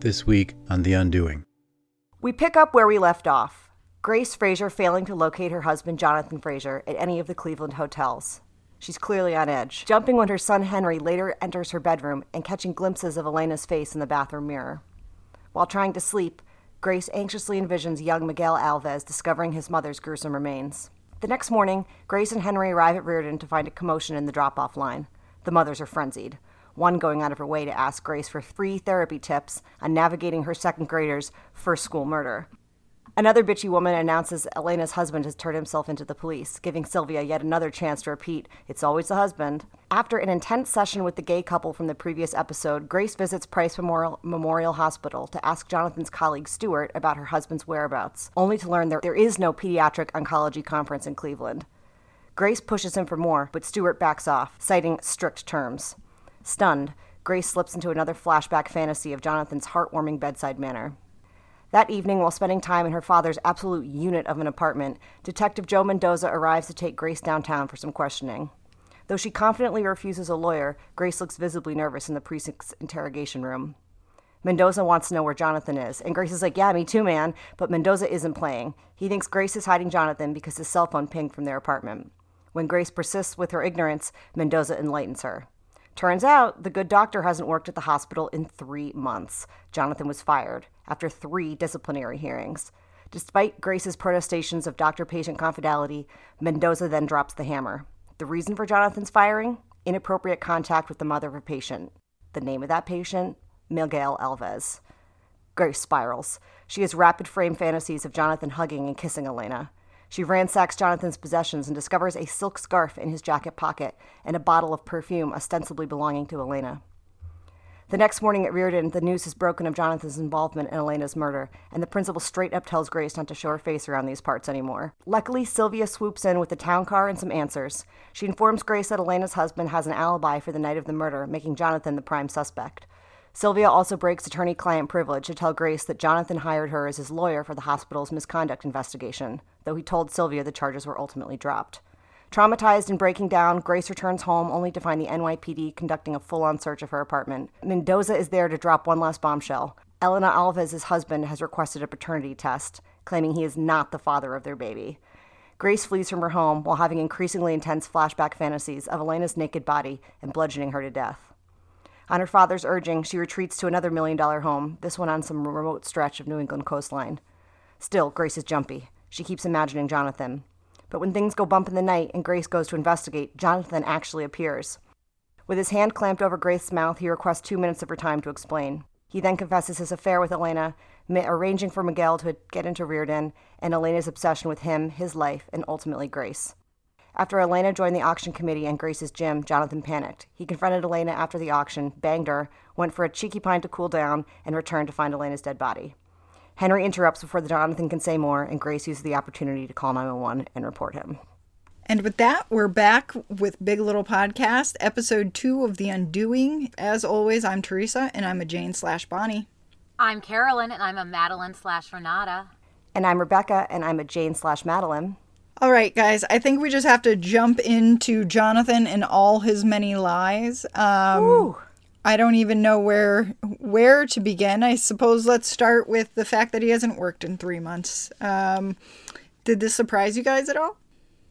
This week on The Undoing. We pick up where we left off. Grace Fraser failing to locate her husband, Jonathan Fraser, at any of the Cleveland hotels. She's clearly on edge, jumping when her son Henry later enters her bedroom and catching glimpses of Elena's face in the bathroom mirror. While trying to sleep, Grace anxiously envisions young Miguel Alves discovering his mother's gruesome remains. The next morning, Grace and Henry arrive at Reardon to find a commotion in the drop off line. The mothers are frenzied, one going out of her way to ask Grace for free therapy tips on navigating her second grader's first school murder. Another bitchy woman announces Elena's husband has turned himself into the police, giving Sylvia yet another chance to repeat, It's always the husband. After an intense session with the gay couple from the previous episode, Grace visits Price Memorial, Memorial Hospital to ask Jonathan's colleague Stuart about her husband's whereabouts, only to learn there, there is no pediatric oncology conference in Cleveland. Grace pushes him for more, but Stuart backs off, citing strict terms. Stunned, Grace slips into another flashback fantasy of Jonathan's heartwarming bedside manner. That evening, while spending time in her father's absolute unit of an apartment, Detective Joe Mendoza arrives to take Grace downtown for some questioning. Though she confidently refuses a lawyer, Grace looks visibly nervous in the precinct's interrogation room. Mendoza wants to know where Jonathan is, and Grace is like, Yeah, me too, man. But Mendoza isn't playing. He thinks Grace is hiding Jonathan because his cell phone pinged from their apartment. When Grace persists with her ignorance, Mendoza enlightens her. Turns out the good doctor hasn't worked at the hospital in three months. Jonathan was fired after three disciplinary hearings. Despite Grace's protestations of doctor patient confidentiality, Mendoza then drops the hammer. The reason for Jonathan's firing? Inappropriate contact with the mother of a patient. The name of that patient? Miguel Alves. Grace spirals. She has rapid frame fantasies of Jonathan hugging and kissing Elena. She ransacks Jonathan's possessions and discovers a silk scarf in his jacket pocket and a bottle of perfume ostensibly belonging to Elena. The next morning at Reardon, the news is broken of Jonathan's involvement in Elena's murder, and the principal straight up tells Grace not to show her face around these parts anymore. Luckily, Sylvia swoops in with the town car and some answers. She informs Grace that Elena's husband has an alibi for the night of the murder, making Jonathan the prime suspect. Sylvia also breaks attorney client privilege to tell Grace that Jonathan hired her as his lawyer for the hospital's misconduct investigation, though he told Sylvia the charges were ultimately dropped. Traumatized and breaking down, Grace returns home only to find the NYPD conducting a full on search of her apartment. Mendoza is there to drop one last bombshell. Elena Alves' husband has requested a paternity test, claiming he is not the father of their baby. Grace flees from her home while having increasingly intense flashback fantasies of Elena's naked body and bludgeoning her to death. On her father's urging, she retreats to another million dollar home, this one on some remote stretch of New England coastline. Still, Grace is jumpy. She keeps imagining Jonathan. But when things go bump in the night and Grace goes to investigate, Jonathan actually appears. With his hand clamped over Grace's mouth, he requests two minutes of her time to explain. He then confesses his affair with Elena, arranging for Miguel to get into Reardon, and Elena's obsession with him, his life, and ultimately Grace. After Elena joined the auction committee and Grace's gym, Jonathan panicked. He confronted Elena after the auction, banged her, went for a cheeky pint to cool down, and returned to find Elena's dead body. Henry interrupts before the Jonathan can say more, and Grace uses the opportunity to call 911 and report him. And with that, we're back with Big Little Podcast, episode two of The Undoing. As always, I'm Teresa, and I'm a Jane slash Bonnie. I'm Carolyn, and I'm a Madeline slash Renata. And I'm Rebecca, and I'm a Jane slash Madeline. All right, guys, I think we just have to jump into Jonathan and all his many lies. Um, I don't even know where where to begin. I suppose let's start with the fact that he hasn't worked in three months. Um, did this surprise you guys at all?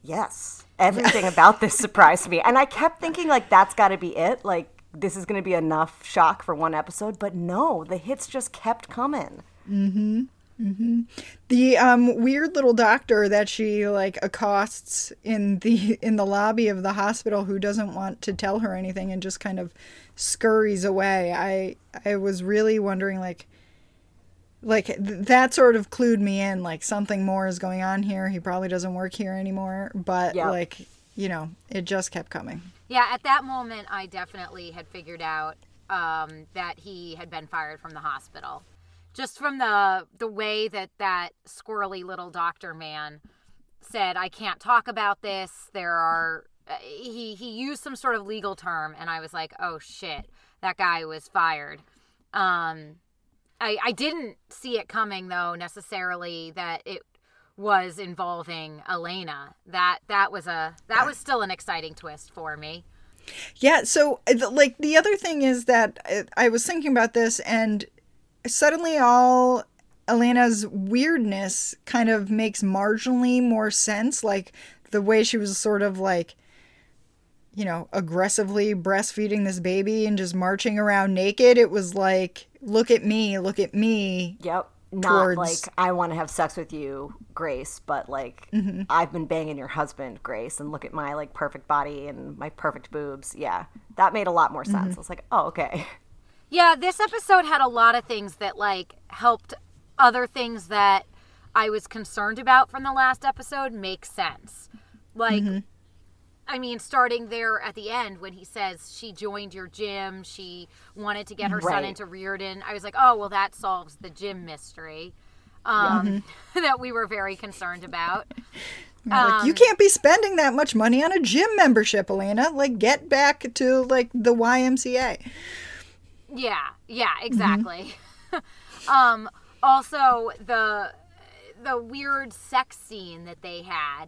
Yes, everything about this surprised me, and I kept thinking like that's got to be it. Like this is going to be enough shock for one episode, but no, the hits just kept coming. Mm-hmm. Mm-hmm. The um, weird little doctor that she like accosts in the in the lobby of the hospital, who doesn't want to tell her anything and just kind of scurries away. I I was really wondering like like th- that sort of clued me in like something more is going on here. He probably doesn't work here anymore, but yep. like you know, it just kept coming. Yeah, at that moment, I definitely had figured out um, that he had been fired from the hospital just from the the way that that squirrely little doctor man said, "I can't talk about this. There are uh, he he used some sort of legal term, and I was like, oh shit, that guy was fired. Um, I I didn't see it coming though necessarily that it was involving Elena. That that was a that was still an exciting twist for me. Yeah, so uh, like the other thing is that uh, I was thinking about this and suddenly all Elena's weirdness kind of makes marginally more sense like the way she was sort of like you know, aggressively breastfeeding this baby and just marching around naked. It was like, look at me, look at me. Yep. Not Towards- like I want to have sex with you, Grace, but like mm-hmm. I've been banging your husband, Grace, and look at my like perfect body and my perfect boobs. Yeah, that made a lot more sense. Mm-hmm. I was like, oh, okay. Yeah, this episode had a lot of things that like helped other things that I was concerned about from the last episode make sense. Like mm-hmm. I mean, starting there at the end when he says she joined your gym, she wanted to get her son into Reardon. I was like, oh, well, that solves the gym mystery um, mm-hmm. that we were very concerned about. Like, you um, can't be spending that much money on a gym membership, Elena. Like, get back to like the YMCA. Yeah, yeah, exactly. um, also, the the weird sex scene that they had,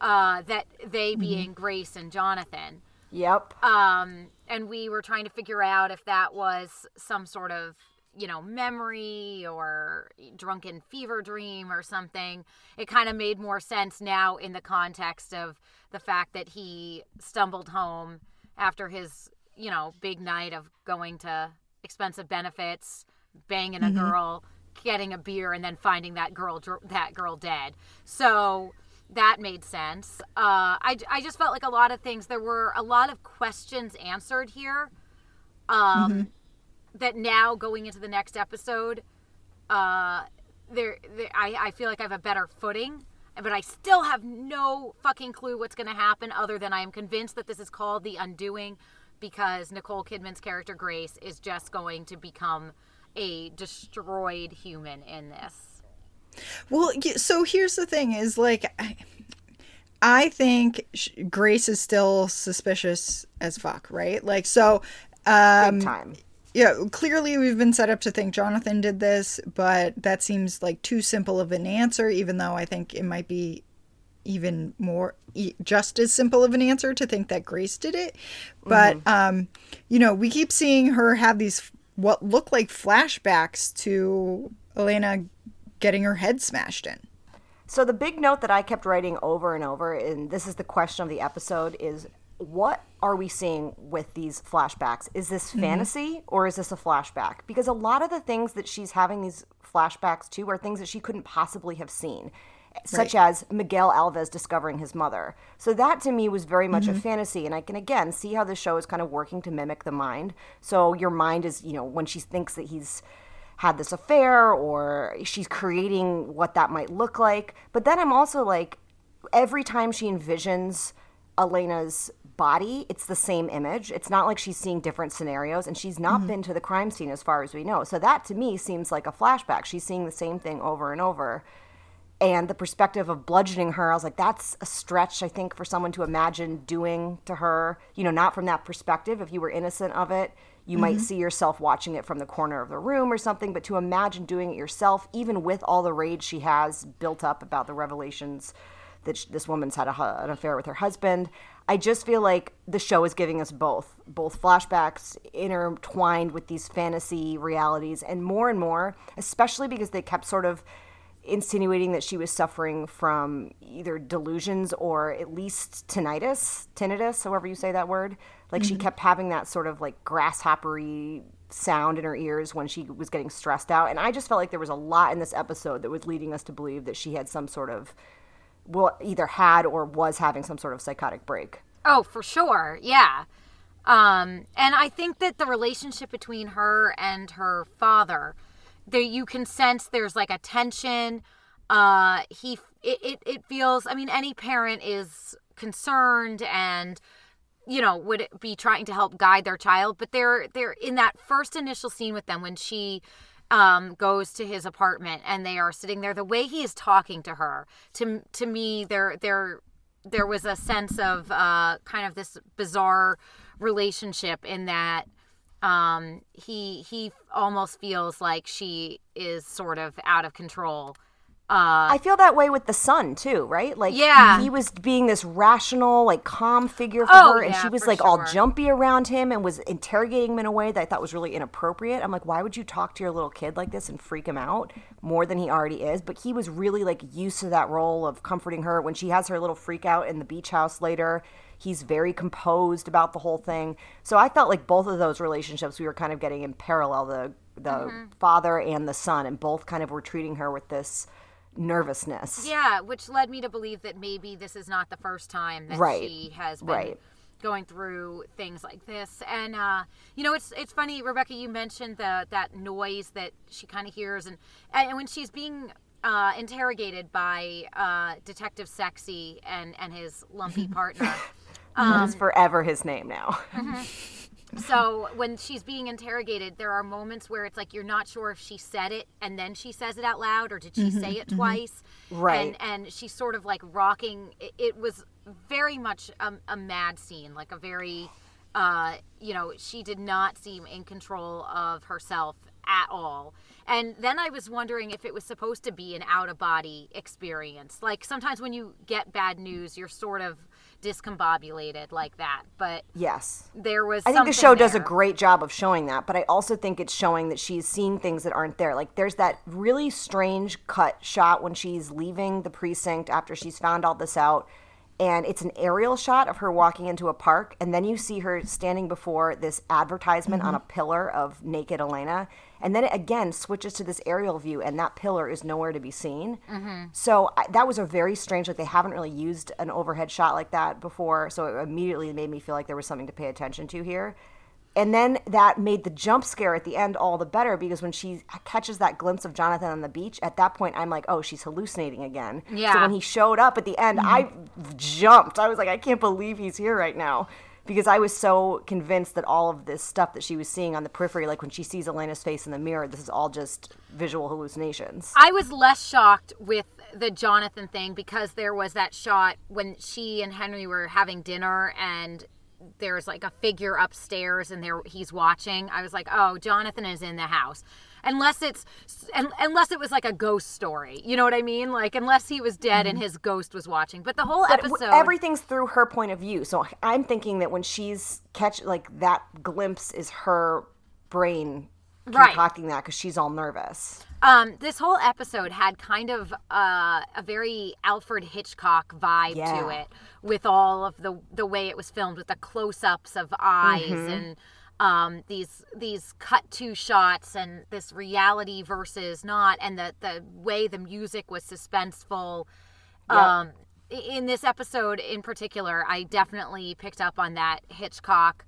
uh, that they being Grace and Jonathan. Yep. um, and we were trying to figure out if that was some sort of you know memory or drunken fever dream or something it kind of made more sense now in the context of the fact that he stumbled home after his you know big night of going to expensive benefits banging a girl getting a beer and then finding that girl that girl dead so that made sense. Uh, I, I just felt like a lot of things, there were a lot of questions answered here um, that now going into the next episode, uh, there, there I, I feel like I have a better footing. But I still have no fucking clue what's going to happen other than I am convinced that this is called The Undoing because Nicole Kidman's character Grace is just going to become a destroyed human in this. Well, so here's the thing: is like, I, I think Grace is still suspicious as fuck, right? Like, so, um, Big time. yeah, clearly we've been set up to think Jonathan did this, but that seems like too simple of an answer. Even though I think it might be even more just as simple of an answer to think that Grace did it. But um, you know, we keep seeing her have these what look like flashbacks to Elena getting her head smashed in. So the big note that I kept writing over and over, and this is the question of the episode, is what are we seeing with these flashbacks? Is this fantasy or is this a flashback? Because a lot of the things that she's having these flashbacks to are things that she couldn't possibly have seen. Such as Miguel Alves discovering his mother. So, that to me was very much a mm-hmm. fantasy. And I can again see how the show is kind of working to mimic the mind. So, your mind is, you know, when she thinks that he's had this affair or she's creating what that might look like. But then I'm also like, every time she envisions Elena's body, it's the same image. It's not like she's seeing different scenarios, and she's not mm-hmm. been to the crime scene as far as we know. So that to me seems like a flashback. She's seeing the same thing over and over. And the perspective of bludgeoning her, I was like, that's a stretch, I think, for someone to imagine doing to her. You know, not from that perspective. If you were innocent of it, you might mm-hmm. see yourself watching it from the corner of the room or something. But to imagine doing it yourself, even with all the rage she has built up about the revelations that sh- this woman's had a, an affair with her husband. I just feel like the show is giving us both, both flashbacks intertwined with these fantasy realities, and more and more, especially because they kept sort of insinuating that she was suffering from either delusions or at least tinnitus, tinnitus, however you say that word. Like she kept having that sort of like grasshoppery sound in her ears when she was getting stressed out. And I just felt like there was a lot in this episode that was leading us to believe that she had some sort of well either had or was having some sort of psychotic break. Oh, for sure. Yeah. Um, and I think that the relationship between her and her father, there you can sense there's like a tension. Uh, he it, it, it feels I mean any parent is concerned and you know would be trying to help guide their child but they're they're in that first initial scene with them when she um, goes to his apartment and they are sitting there the way he is talking to her to to me they're they're there was a sense of uh, kind of this bizarre relationship in that um, he he almost feels like she is sort of out of control. Uh, I feel that way with the son too, right? Like, Yeah. he was being this rational, like calm figure for Oh, her, and yeah, she was like all jumpy around him and was interrogating him in a way that I thought was really inappropriate. I'm like, why would you talk to your little kid like this and freak him out more than he already is? But he was really like used to that role of comforting her when she has her little freak out in the beach house later. He's very composed about the whole thing. So I felt like both of those relationships we were kind of getting in parallel the the Mm-hmm. father and the son, and both kind of were treating her with this nervousness. Yeah, which led me to believe that maybe this is not the first time that Right. she has been Right. going through things like this. And uh, you know, it's it's funny, Rebecca. You mentioned the that noise that she kind of hears, and and when she's being uh, interrogated by uh, Detective Sexy and and his lumpy partner. That is forever his name now. So when she's being interrogated there are moments where it's like you're not sure if she said it and then she says it out loud or did she say it twice? Right. and and she's sort of like rocking it, it was very much a, a mad scene like a very uh you know she did not seem in control of herself at all. And then i was wondering if it was supposed to be an out of body experience. Like sometimes when you get bad news you're sort of discombobulated like that but yes. there was I think the show does a great job of showing that, but I also think it's showing that she's seeing things that aren't there. Like there's that really strange cut shot when she's leaving the precinct after she's found all this out. And it's an aerial shot of her walking into a park, and then you see her standing before this advertisement on mm-hmm. a pillar of naked Elena. And then it again switches to this aerial view, and that pillar is nowhere to be seen. Mm-hmm. So I, that was a very strange. Like they haven't really used an overhead shot like that before, so it immediately made me feel like there was something to pay attention to here. And then that made the jump scare at the end all the better because when she catches that glimpse of Jonathan on the beach, at that point I'm like, oh, she's hallucinating again. Yeah. So when he showed up at the end, mm-hmm. I jumped. I was like, I can't believe he's here right now. Because I was so convinced that all of this stuff that she was seeing on the periphery, like when she sees Elena's face in the mirror, this is all just visual hallucinations. I was less shocked with the Jonathan thing because there was that shot when she and Henry were having dinner and there's like a figure upstairs and there he's watching. I was like, "Oh, Jonathan is in the house." Unless it's un- unless it was like a ghost story. You know what I mean? Like unless he was dead and his ghost was watching. But the whole Mm-hmm. But episode everything's through her point of view. So I'm thinking that when she's catch like that glimpse is her brain Right. concocting that because she's all nervous. Um, this whole episode had kind of uh, a very Alfred Hitchcock vibe to it, with all of the the way it was filmed, with the close-ups of eyes Mm-hmm. and um, these these cut to shots, and this reality versus not, and the the way the music was suspenseful. Um, in this episode in particular, I definitely picked up on that Hitchcock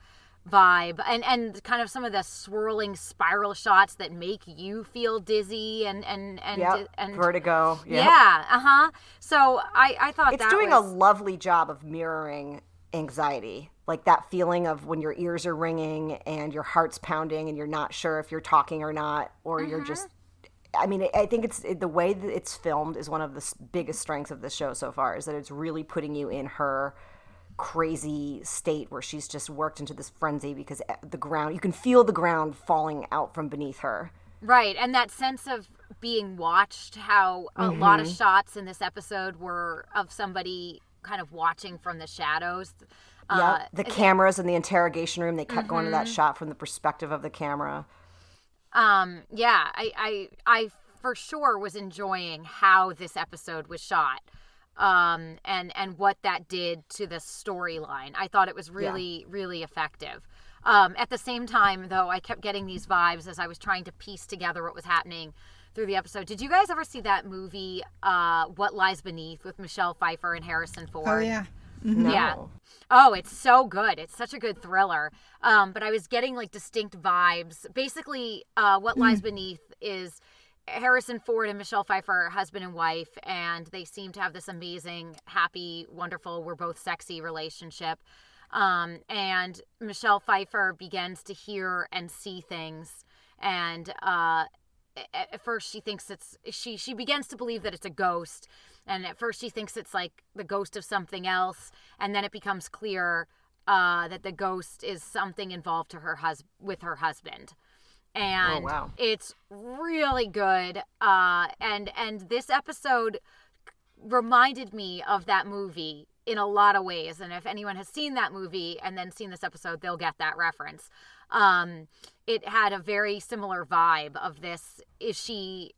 vibe and and kind of some of the swirling spiral shots that make you feel dizzy and and and Yep. and Vertigo. Yep. yeah uh-huh so i i thought It's doing was, a lovely job of mirroring anxiety. Like that feeling of when your ears are ringing and your heart's pounding and you're not sure if you're talking or not, or you're just. I mean, I- think it's it, the way that it's filmed is one of the biggest strengths of the show so far. Is that it's really putting you in her crazy state where she's just worked into this frenzy because eh, the ground you can feel the ground falling out from beneath her. right and that sense of being watched how a lot Mm-hmm. of shots in this episode were of somebody kind of watching from the shadows uh, Yep. the cameras in the interrogation room, they kept going to that shot from the perspective of the camera. um yeah i i i for sure was enjoying how this episode was shot um and and what that did to the storyline i thought it was really really effective um at the same time though i kept getting these vibes as i was trying to piece together what was happening through the episode did you guys ever see that movie uh what lies beneath with michelle pfeiffer and harrison ford Oh yeah. No. yeah. Oh, it's so good. It's such a good thriller. Um, but I was getting like distinct vibes. Basically, uh, what lies beneath is Harrison Ford and Michelle Pfeiffer, are husband and wife, and they seem to have this amazing, happy, wonderful, we're both sexy relationship. Um, and Michelle Pfeiffer begins to hear and see things, and uh, at first she thinks it's she she begins to believe that it's a ghost and at first she thinks it's like the ghost of something else and then it becomes clear uh, that the ghost is something involved to her hus- with her husband. And Oh, wow. it's really good uh, and and this episode reminded me of that movie in a lot of ways and if anyone has seen that movie and then seen this episode they'll get that reference. Um it had a very similar vibe of this. Is she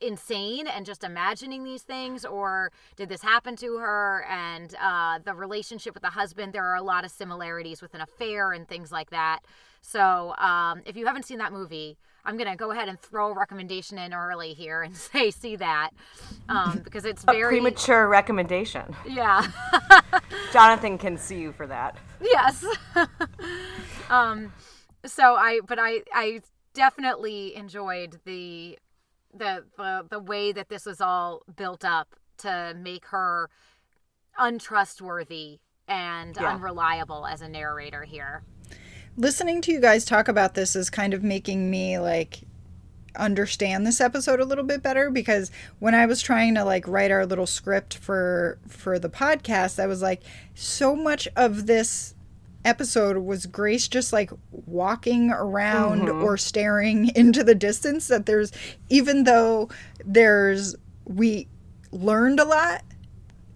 insane and just imagining these things or did this happen to her and uh the relationship with the husband there are a lot of similarities with an affair and things like that so um if you haven't seen that movie i'm gonna go ahead and throw a recommendation in early here and say see that um because it's A very premature recommendation. yeah Jonathan can see you for that. yes um so i but i i definitely enjoyed the the the, the way that this was all built up to make her untrustworthy and Yeah. unreliable as a narrator here listening to you guys talk about this is kind of making me like understand this episode a little bit better because when I was trying to like write our little script for for the podcast, I was like so much of this episode was Grace just like walking around mm-hmm. or staring into the distance that there's even though there's we learned a lot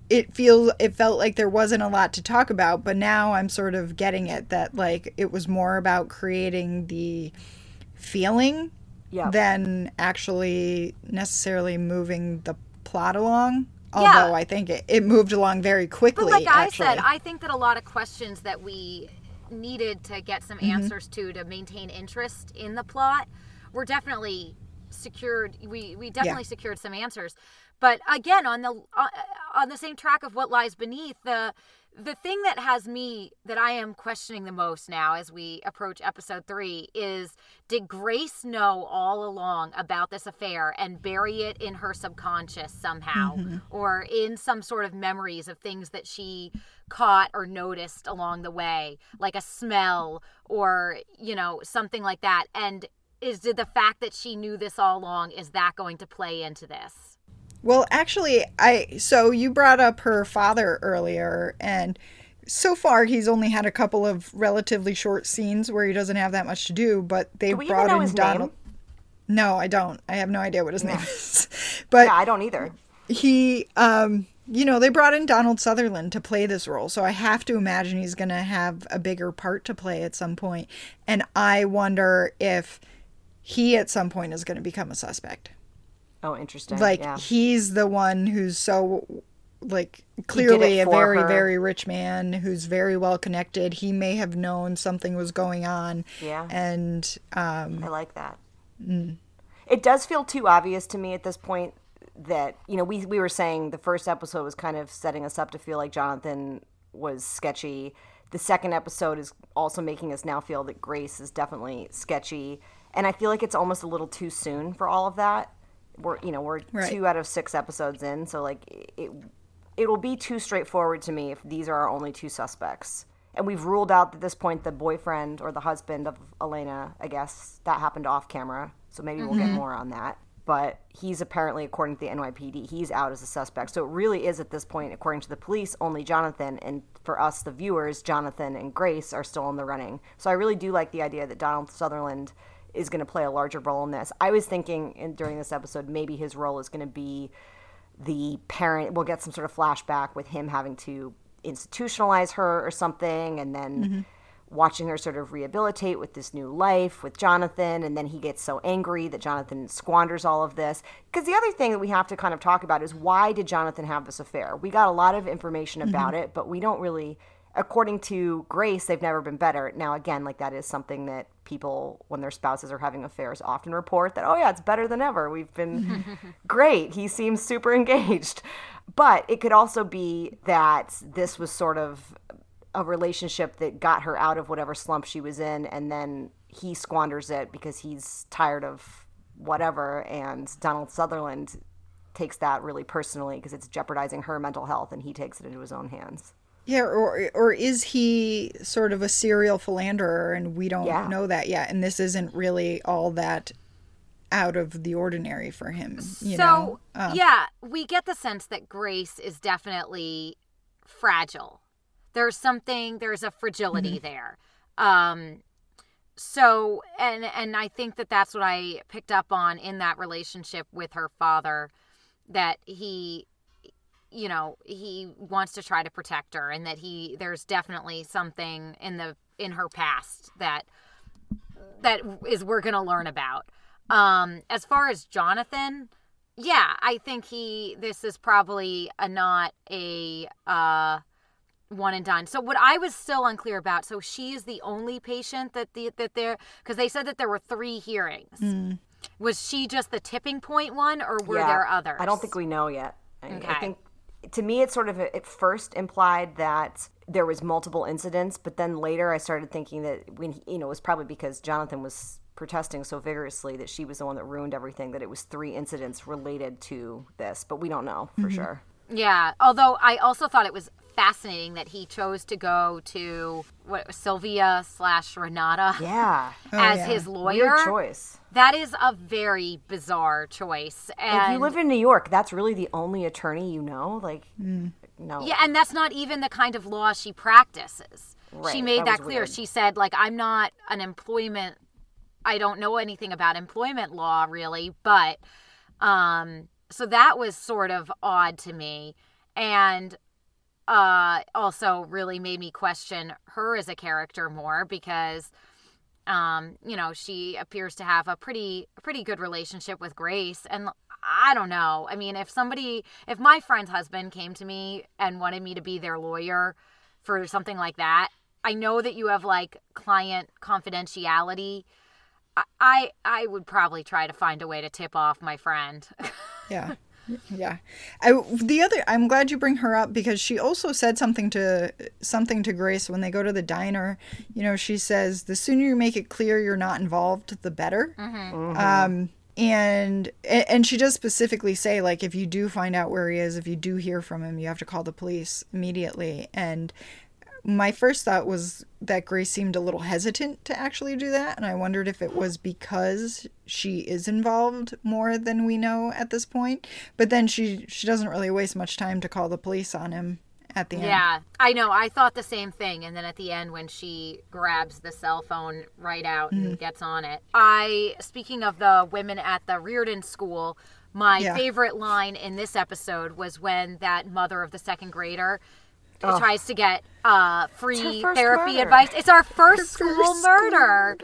it feels it felt like there wasn't a lot to talk about but now i'm sort of getting it that like it was more about creating the feeling Yeah. than actually necessarily moving the plot along Yeah. although i think it, it moved along very quickly But like I said, I think that a lot of questions that we needed to get some Mm-hmm. answers to to maintain interest in the plot were definitely secured. We we definitely secured some answers. But again, on the uh, on the same track of what lies beneath the the thing that has me that I am questioning the most now as we approach episode 3 is did Grace know all along about this affair and bury it in her subconscious somehow? Mm-hmm. Or in some sort of memories of things that she caught or noticed along the way like a smell or you know something like that? And is did the fact that she knew this all along is that going to play into this Well, actually, I so you brought up her father earlier, and so far he's only had a couple of relatively short scenes where he doesn't have that much to do. But they Do brought in Donald. name? No, I don't. I have no idea what his name is. But Yeah, I don't either. he, um, you know, they brought in Donald Sutherland to play this role, so I have to imagine he's going to have a bigger part to play at some point. And I wonder if he at some point is going to become a suspect Oh, interesting. like yeah. he's the one who's so like clearly a very her. very rich man who's very well connected he may have known something was going on Yeah. and um I like that. It does feel too obvious to me at this point that you know we we were saying the first episode was kind of setting us up to feel like Jonathan was sketchy. The second episode is also making us now feel that Grace is definitely sketchy, and I feel like it's almost a little too soon for all of that. We're you know we're Right. two out of six episodes in, so like it it will be too straightforward to me if these are our only two suspects. And we've ruled out at this point the boyfriend or the husband of Elena, I guess. That happened off camera. So maybe we'll get mm-hmm. more on that. But he's apparently, according to the NYPD, he's out as a suspect. So it really is at this point, according to the police, only Jonathan. And for us, the viewers, Jonathan and Grace are still in the running. So I really do like the idea that Donald Sutherland is going to play a larger role in this. I was thinking in, during this episode, maybe his role is going to be the parent we'll get some sort of flashback with him having to institutionalize her or something and then mm-hmm. watching her sort of rehabilitate with this new life with Jonathan and then he gets so angry that Jonathan squanders all of this. Because the other thing that we have to kind of talk about is why did Jonathan have this affair? We got a lot of information mm-hmm. about it but we don't really according to Grace they've never been better. Now again like that is something that people when their spouses are having affairs often report that oh yeah it's better than ever. We've been great. He seems super engaged. But it could also be that this was sort of a relationship that got her out of whatever slump she was in and then he squanders it because he's tired of whatever and Donald Sutherland takes that really personally because it's jeopardizing her mental health and he takes it into his own hands. Yeah or or is he sort of a serial philanderer and we don't Yeah. know that yet and this isn't really all that out of the ordinary for him. You so know? Uh, yeah, we get the sense that Grace is definitely fragile. There's something. There's a fragility Mm-hmm. there. Um, so and and I think that that's what I picked up on in that relationship with her father, that he, you know, he wants to try to protect her, and that he there's definitely something in the in her past that that is we're gonna learn about. Um, as far as Jonathan, yeah, I think he this is probably a not a uh one and done. So what I was still unclear about, so she is the only patient that the that there because they said that there were three hearings. Was she just the tipping point one, or were Yeah, there others? I don't think we know yet. I, I Okay. think to me, it sort of at first implied that there was multiple incidents, but then later I started thinking that when he- you know it was probably because Jonathan was protesting so vigorously that she was the one that ruined everything. That it was three incidents related to this, but we don't know for mm-hmm. sure. Yeah. Although I also thought it was fascinating that he chose to go to what Sylvia slash Renata Yeah, as yeah. his lawyer. weird choice. That is a very bizarre choice. And If you live in New York, that's really the only attorney you know. Like, no. Yeah, and that's not even the kind of law she practices. she made that that, clear. weird. She said, like, I'm not an employment I don't know anything about employment law really, but um so that was sort of odd to me. And uh also really made me question her as a character more because um you know she appears to have a pretty pretty good relationship with grace. And i don't know. I mean if somebody if my friend's husband came to me and wanted me to be their lawyer for something like that i know that you have like client confidentiality. I- i i would probably try to find a way to tip off my friend. Yeah yeah. I, the other i'm glad you bring her up because she also said something to something to grace when they go to the diner. You know she says the sooner you make it clear you're not involved the better. Um and and she does specifically say like if you do find out where he is if you do hear from him you have to call the police immediately. And my first thought was that Grace seemed a little hesitant to actually do that, and I wondered if it was because she is involved more than we know at this point. But then she she doesn't really waste much time to call the police on him at the end. Yeah, I know. I thought the same thing. And then at the end, when she grabs the cell phone right out Mm-hmm. and gets on it, I, speaking of the women at the Reardon School, my Yeah. favorite line in this episode was when that mother of the second grader tries to get uh, free therapy murder. advice. It's our first school first school murder.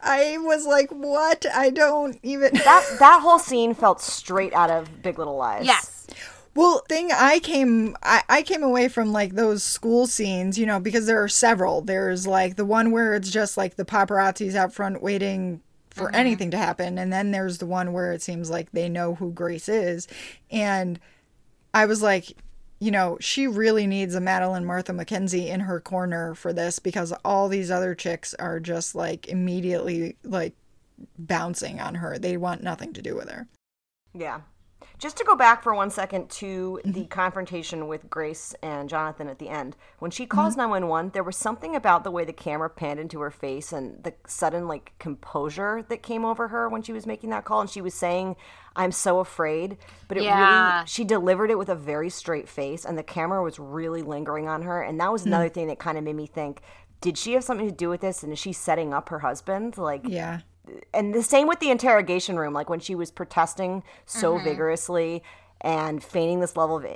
I was like, what? I don't even. That that whole scene felt straight out of Big Little Lies. Yes. Well, thing I came I, I came away from like those school scenes, you know, because there are several. There's like the one where it's just like the paparazzi's out front waiting for anything to happen, and then there's the one where it seems like they know who Grace is, and I was like, you know, she really needs a Madeline Martha Mackenzie in her corner for this because all these other chicks are just like immediately like bouncing on her. They want nothing to do with her. Yeah. Just to go back for one second to Mm-hmm. the confrontation with Grace and Jonathan at the end. When she Mm-hmm. calls 911, there was something about the way the camera panned into her face and the sudden like composure that came over her when she was making that call and she was saying, "I'm so afraid." But it Yeah. really she delivered it with a very straight face and the camera was really lingering on her and that was another thing that kind of made me think, did she have something to do with this and is she setting up her husband? Like Yeah. And the same with the interrogation room like when she was protesting so Mm-hmm. vigorously and feigning this level of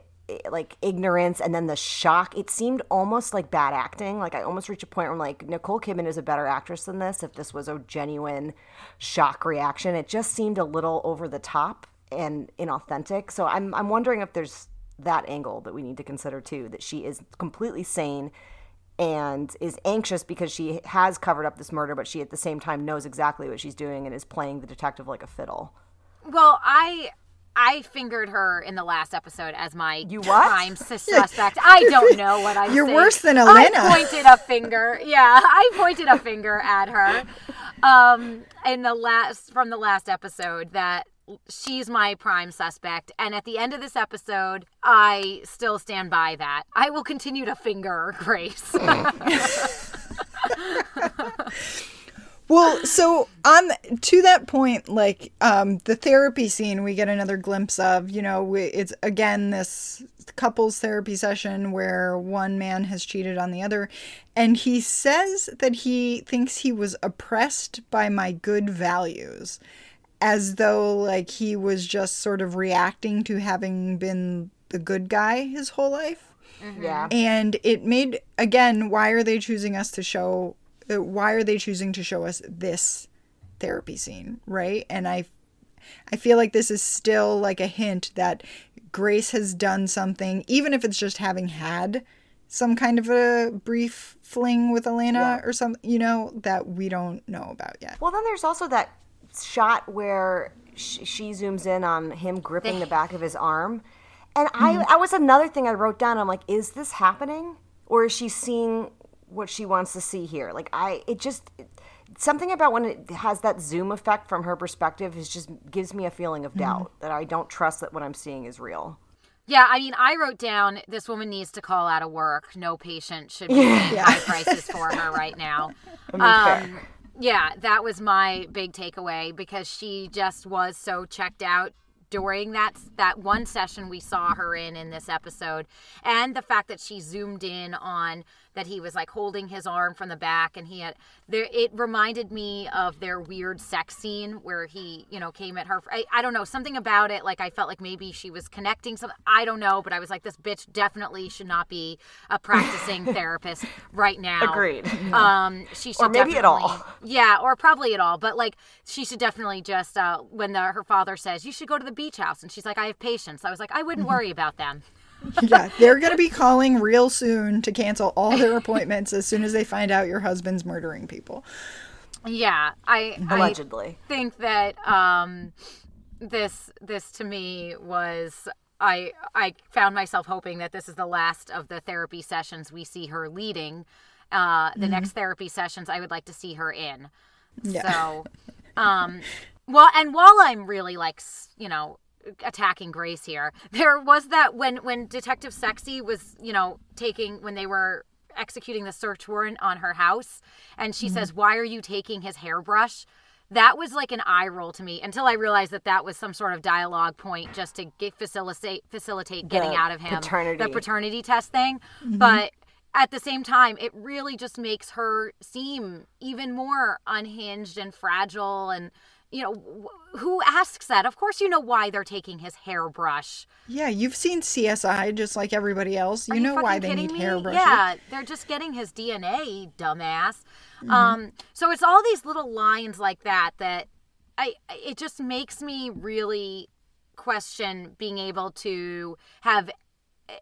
like ignorance and then the shock it seemed almost like bad acting. Like i almost reached a point where i'm like nicole kidman is a better actress than this if this was a genuine shock reaction. It just seemed a little over the top and inauthentic. So i'm, I'm wondering if there's that angle that we need to consider too that she is completely sane and is anxious because she has covered up this murder, but she at the same time knows exactly what she's doing and is playing the detective like a fiddle. Well, I I fingered her in the last episode as my You what? prime suspect. I don't know what I'm You're saying. worse than Elena. I pointed a finger. Yeah, I pointed a finger at her. Um, in the last from the last episode that she's my prime suspect and at the end of this episode I still stand by that. I will continue to finger Grace. Well, so on to that point, like um, the therapy scene, we get another glimpse of. You know, we, it's again this couples therapy session where one man has cheated on the other, and he says that he thinks he was oppressed by my good values, as though like he was just sort of reacting to having been the good guy his whole life. Yeah. And it made again, why are they choosing us to show uh, why are they choosing to show us this therapy scene, right? And I I feel like this is still like a hint that Grace has done something even if it's just having had some kind of a brief fling with Elena or something, you know, that we don't know about yet. Well, then there's also that shot where she, she zooms in on him gripping the back of his arm. And I, I was another thing I wrote down. I'm like, is this happening? Or is she seeing what she wants to see here? Like, I, it just, something about when it has that zoom effect from her perspective is just gives me a feeling of doubt that I don't trust that what I'm seeing is real. Yeah, I mean, I wrote down this woman needs to call out of work. No patient should be paying high prices for her right now. Um, yeah, that was my big takeaway because she just was so checked out during that that one session we saw her in in this episode and the fact that she zoomed in on that he was like holding his arm from the back and he had there it reminded me of their weird sex scene where he you know came at her I, I don't know something about it like i felt like maybe she was connecting some i don't know but i was like this bitch definitely should not be a practicing therapist right now Agreed. um she should Or maybe at all. yeah or probably at all but like she should definitely just uh when the, her father says you should go to the beach house and she's like i have patients i was like i wouldn't worry about them yeah, they're going to be calling real soon to cancel all their appointments as soon as they find out your husband's murdering people. yeah i I Allegedly. think that um this this to me was I I found myself hoping that this is the last of the therapy sessions we see her leading. Uh the next therapy sessions I would like to see her in. Yeah. So um well and while I'm really like you know attacking Grace here, there was that when when Detective Sexy was, you know, taking when they were executing the search warrant on her house and she mm-hmm. says, "Why are you taking his hairbrush?" That was like an eye roll to me until I realized that that was some sort of dialogue point just to get facilitate facilitate getting The out of him paternity. the paternity test thing. Mm-hmm. But at the same time, it really just makes her seem even more unhinged and fragile. And, you know, who asks that? Of course, you know why they're taking his hairbrush. Yeah, you've seen CSI just like everybody else. You Are know why they need me? hairbrushes. Yeah, they're just getting his DNA, dumbass. Um, so it's all these little lines like that that I it just makes me really question being able to have eh,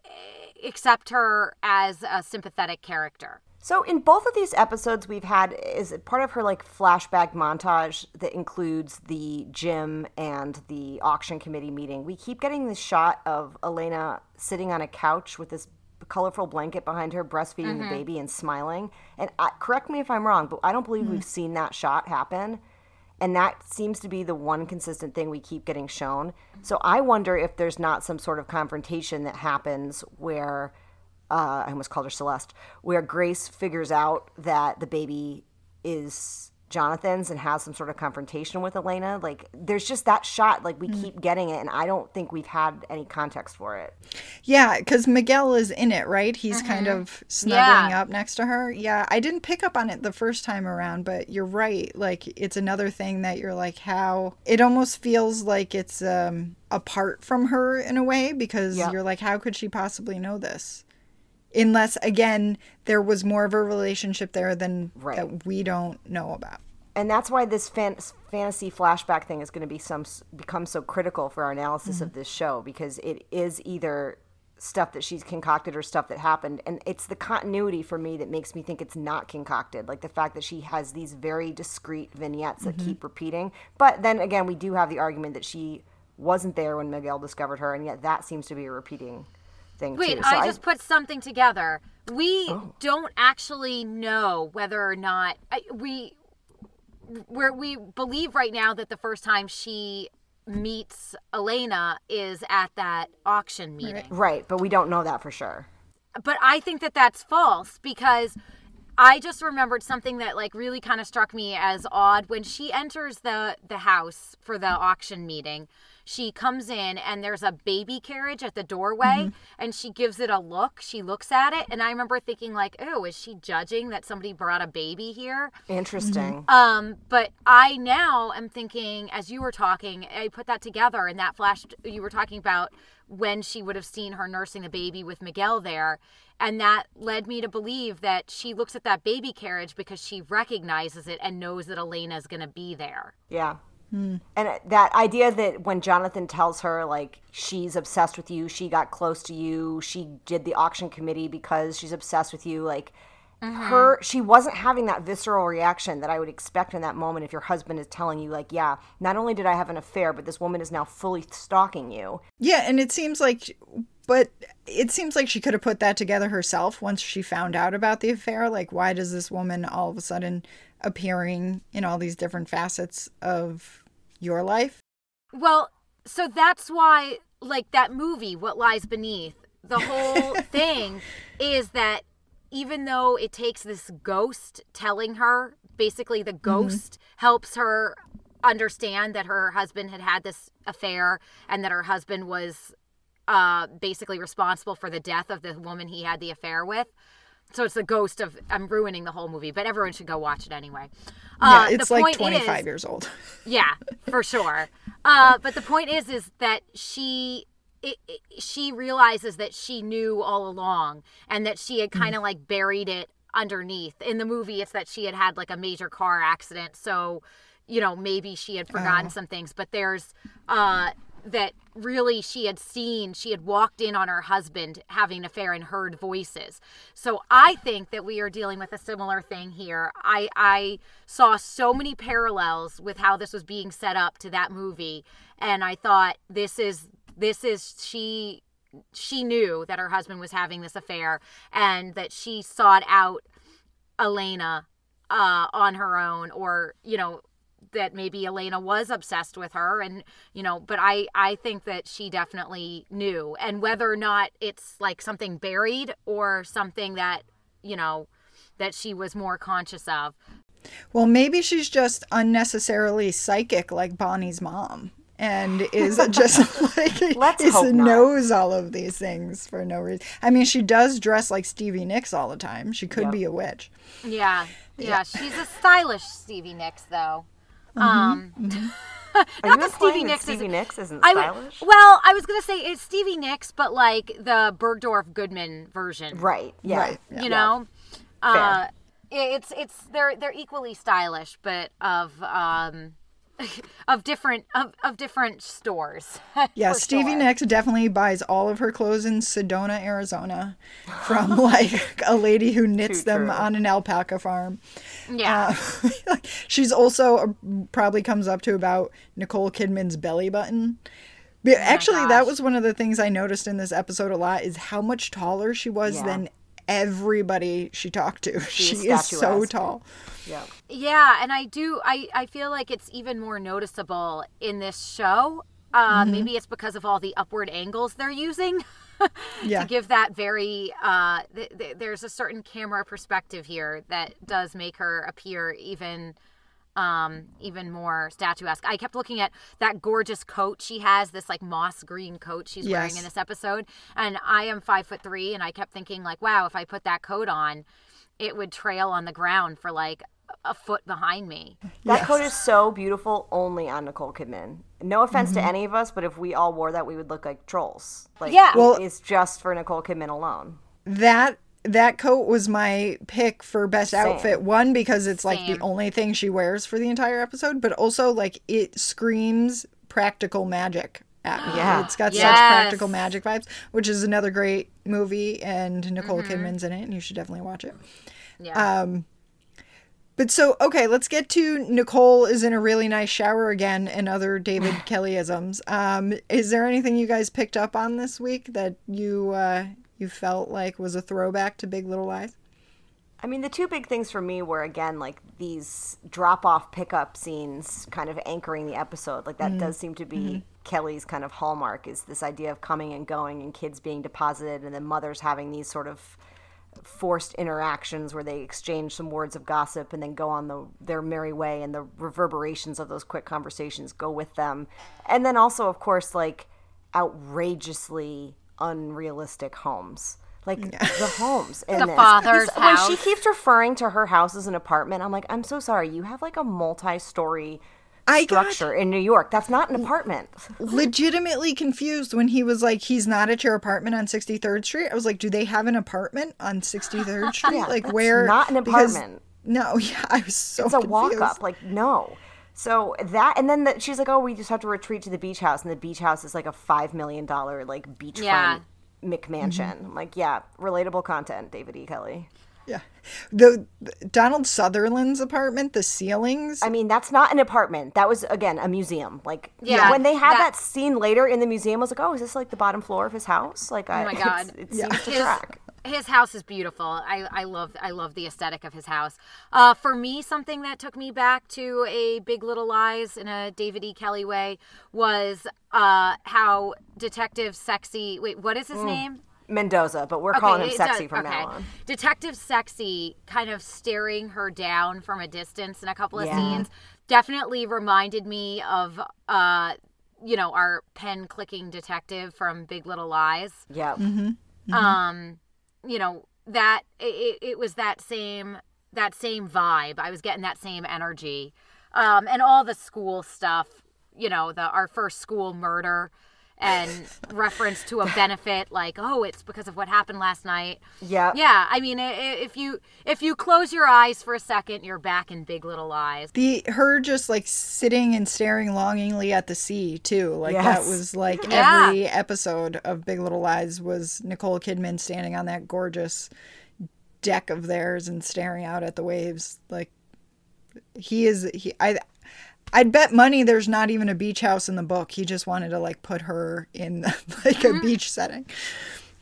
accept her as a sympathetic character. So in both of these episodes, we've had is it part of her like flashback montage that includes the gym and the auction committee meeting. We keep getting this shot of Elena sitting on a couch with this colorful blanket behind her, breastfeeding the mm-hmm. baby and smiling. And I, correct me if I'm wrong, but I don't believe we've mm. seen that shot happen. And that seems to be the one consistent thing we keep getting shown. So I wonder if there's not some sort of confrontation that happens where uh, I almost called her Celeste, where Grace figures out that the baby is Jonathan's and has some sort of confrontation with Elena. Like, there's just that shot, like, we keep getting it, and I don't think we've had any context for it. Yeah, because Miguel is in it, right? He's kind of snuggling Yeah. up next to her. Yeah, I didn't pick up on it the first time around, but you're right. Like, it's another thing that you're like, how it almost feels like it's um, apart from her in a way because Yeah. you're like, how could she possibly know this? Unless, again, there was more of a relationship there than Right. that we don't know about. And that's why this fan- fantasy flashback thing is going to be some become so critical for our analysis of mm-hmm. this show because it is either stuff that she's concocted or stuff that happened and it's the continuity for me that makes me think it's not concocted like the fact that she has these very discrete vignettes that mm-hmm. keep repeating but then again we do have the argument that she wasn't there when Miguel discovered her and yet that seems to be a repeating thing Wait, too I just put something together. We oh. don't actually know whether or not I, we where we believe right now that the first time she meets Elena is at that auction meeting. right but we don't know that for sure But I think that that's false because I just remembered something that like really kind of struck me as odd when she enters the the house for the auction meeting. She comes in and there's a baby carriage at the doorway Mm-hmm. and she gives it a look. She looks at it and I remember thinking like, "Oh, is she judging that somebody brought a baby here?" Interesting. Um, but I now am thinking, as you were talking, I put that together, and that flashed. You were talking about when she would have seen her nursing the baby with Miguel there, and that led me to believe that she looks at that baby carriage because she recognizes it and knows that Elena's going to be there. Yeah. And that idea that when Jonathan tells her, like, she's obsessed with you, she got close to you, she did the auction committee because she's obsessed with you, like, Mm-hmm. her, she wasn't having that visceral reaction that I would expect in that moment if your husband is telling you, like, yeah, not only did I have an affair, but this woman is now fully stalking you. Yeah, and it seems like, but it seems like she could have put that together herself once she found out about the affair. Like, why does this woman all of a sudden appearing in all these different facets of your life? Well, so that's why, like that movie, What Lies Beneath, the whole thing is that even though it takes this ghost telling her, basically the ghost helps her understand that her husband had had this affair and that her husband was uh, basically responsible for the death of the woman he had the affair with. So it's the ghost of. I'm ruining the whole movie, but everyone should go watch it anyway. Uh, yeah, it's like point 25 is- years old. yeah, for sure. Uh, but the point is, is that she it, it, she realizes that she knew all along, and that she had kind of like buried it underneath. In the movie, it's that she had had like a major car accident, so you know maybe she had forgotten some things. But there's uh, that really she had seen she had walked in on her husband having an affair and heard voices so i think that we are dealing with a similar thing here i i saw so many parallels with how this was being set up to that movie and i thought this is this is she she knew that her husband was having this affair and that she sought out elena uh on her own or you know that maybe Elena was obsessed with her and you know but I I think that she definitely knew. And whether or not it's like something buried or something that you know that she was more conscious of. Well, maybe she's just unnecessarily psychic like Bonnie's mom and is just like Let's is- knows all of these things for no reason. I mean, she does dress like Stevie Nicks all the time. She could Yep. be a witch. yeah yeah she's a stylish Stevie Nicks though Mm-hmm. um Are you that Stevie Nicks Stevie isn't- Nicks isn't I would, stylish? well I was gonna say it's Stevie Nicks but like the Bergdorf Goodman version right. Yeah. Right, yeah. you know uh it's it's they're they're equally stylish but of um of different of, of different stores Yeah, Stevie sure. Nicks definitely buys all of her clothes in Sedona, Arizona, from like a lady who knits Too them true. on an alpaca farm. yeah Uh, she's also uh, probably comes up to about Nicole Kidman's belly button. But actually, that Oh gosh. was one of the things I noticed in this episode a lot is how much taller she was Yeah. than everybody she talked to. She, is is so tall. Yeah. yeah and i do i i feel like it's even more noticeable in this show uh Mm-hmm. maybe it's because of all the upward angles they're using Yeah. to give that very uh th- th- there's a certain camera perspective here that does make her appear even um even more statuesque i kept looking at that gorgeous coat she has this like moss green coat she's wearing in this episode and i am five foot three and i kept thinking like wow if i put that coat on it would trail on the ground for like a foot behind me That coat is so beautiful only on Nicole Kidman. No offense Mm-hmm. to any of us, but if we all wore that, we would look like trolls. Like, Yeah. it Well- is just for Nicole Kidman alone. That that coat was my pick for best outfit. One because it's like the only thing she wears for the entire episode, but also like it screams practical magic at me. Yeah. It's got such practical magic vibes, which is another great movie and Nicole Mm-hmm. Kidman's in it and you should definitely watch it. yeah Um But so okay, let's get to Nicole is in a really nice shower again and other David Kelleyisms. Um, is there anything you guys picked up on this week that you uh, you felt like was a throwback to Big Little Lies? I mean, the two big things for me were again like these drop off pickup scenes, kind of anchoring the episode. Like that does mm. seem to be mm-hmm. Kelley's kind of hallmark is this idea of coming and going and kids being deposited, and then mothers having these sort of forced interactions where they exchange some words of gossip and then go on the their merry way and the reverberations of those quick conversations go with them and then also of course like outrageously unrealistic homes like the homes in The this. father's This- when she keeps referring to her house as an apartment i'm like i'm so sorry you have like a multi-story I got structure in new york that's not an apartment legitimately confused when he was like, he's not at your apartment on 63rd Street. I was like, do they have an apartment on 63rd Street? Yeah, like, that's where? not an because- apartment. No, yeah, I was so it's a walk up like no so that and then the, she's like oh we just have to retreat to the beach house and the beach house is like a five million dollar like beachfront Yeah. mcmansion Mm-hmm. i'm like yeah relatable content david e kelley Yeah. The Donald Sutherland's apartment, the ceilings. i mean that's not an apartment that was again a museum like Yeah, when they had that- that, scene later in the museum i was like oh is this like the bottom floor of his house like I, Oh my God. it seems to his, track his house is beautiful. I, I love I love the aesthetic of his house. Uh, for me, something that took me back to a Big Little Lies in a David E. Kelley way was uh, how Detective Sexy. Wait, what is his name? mendoza but we're calling him sexy does- from okay. now on Detective Sexy kind of staring her down from a distance in a couple of Yeah. scenes definitely reminded me of uh you know our pen clicking detective from Big Little Lies. yeah Um you know that it, it was that same that same vibe. I was getting that same energy. Um and all the school stuff, you know, the our first school murder and reference to a benefit like oh it's because of what happened last night yeah yeah, I mean, i- i- if you if you close your eyes for a second, you're back in Big Little Lies. the her just like sitting and staring longingly at the sea too. Like that was like Yeah. every episode of Big Little Lies was Nicole Kidman standing on that gorgeous deck of theirs and staring out at the waves. Like he is he I I'd bet money there's not even a beach house in the book. He just wanted to like put her in like a mm. beach setting.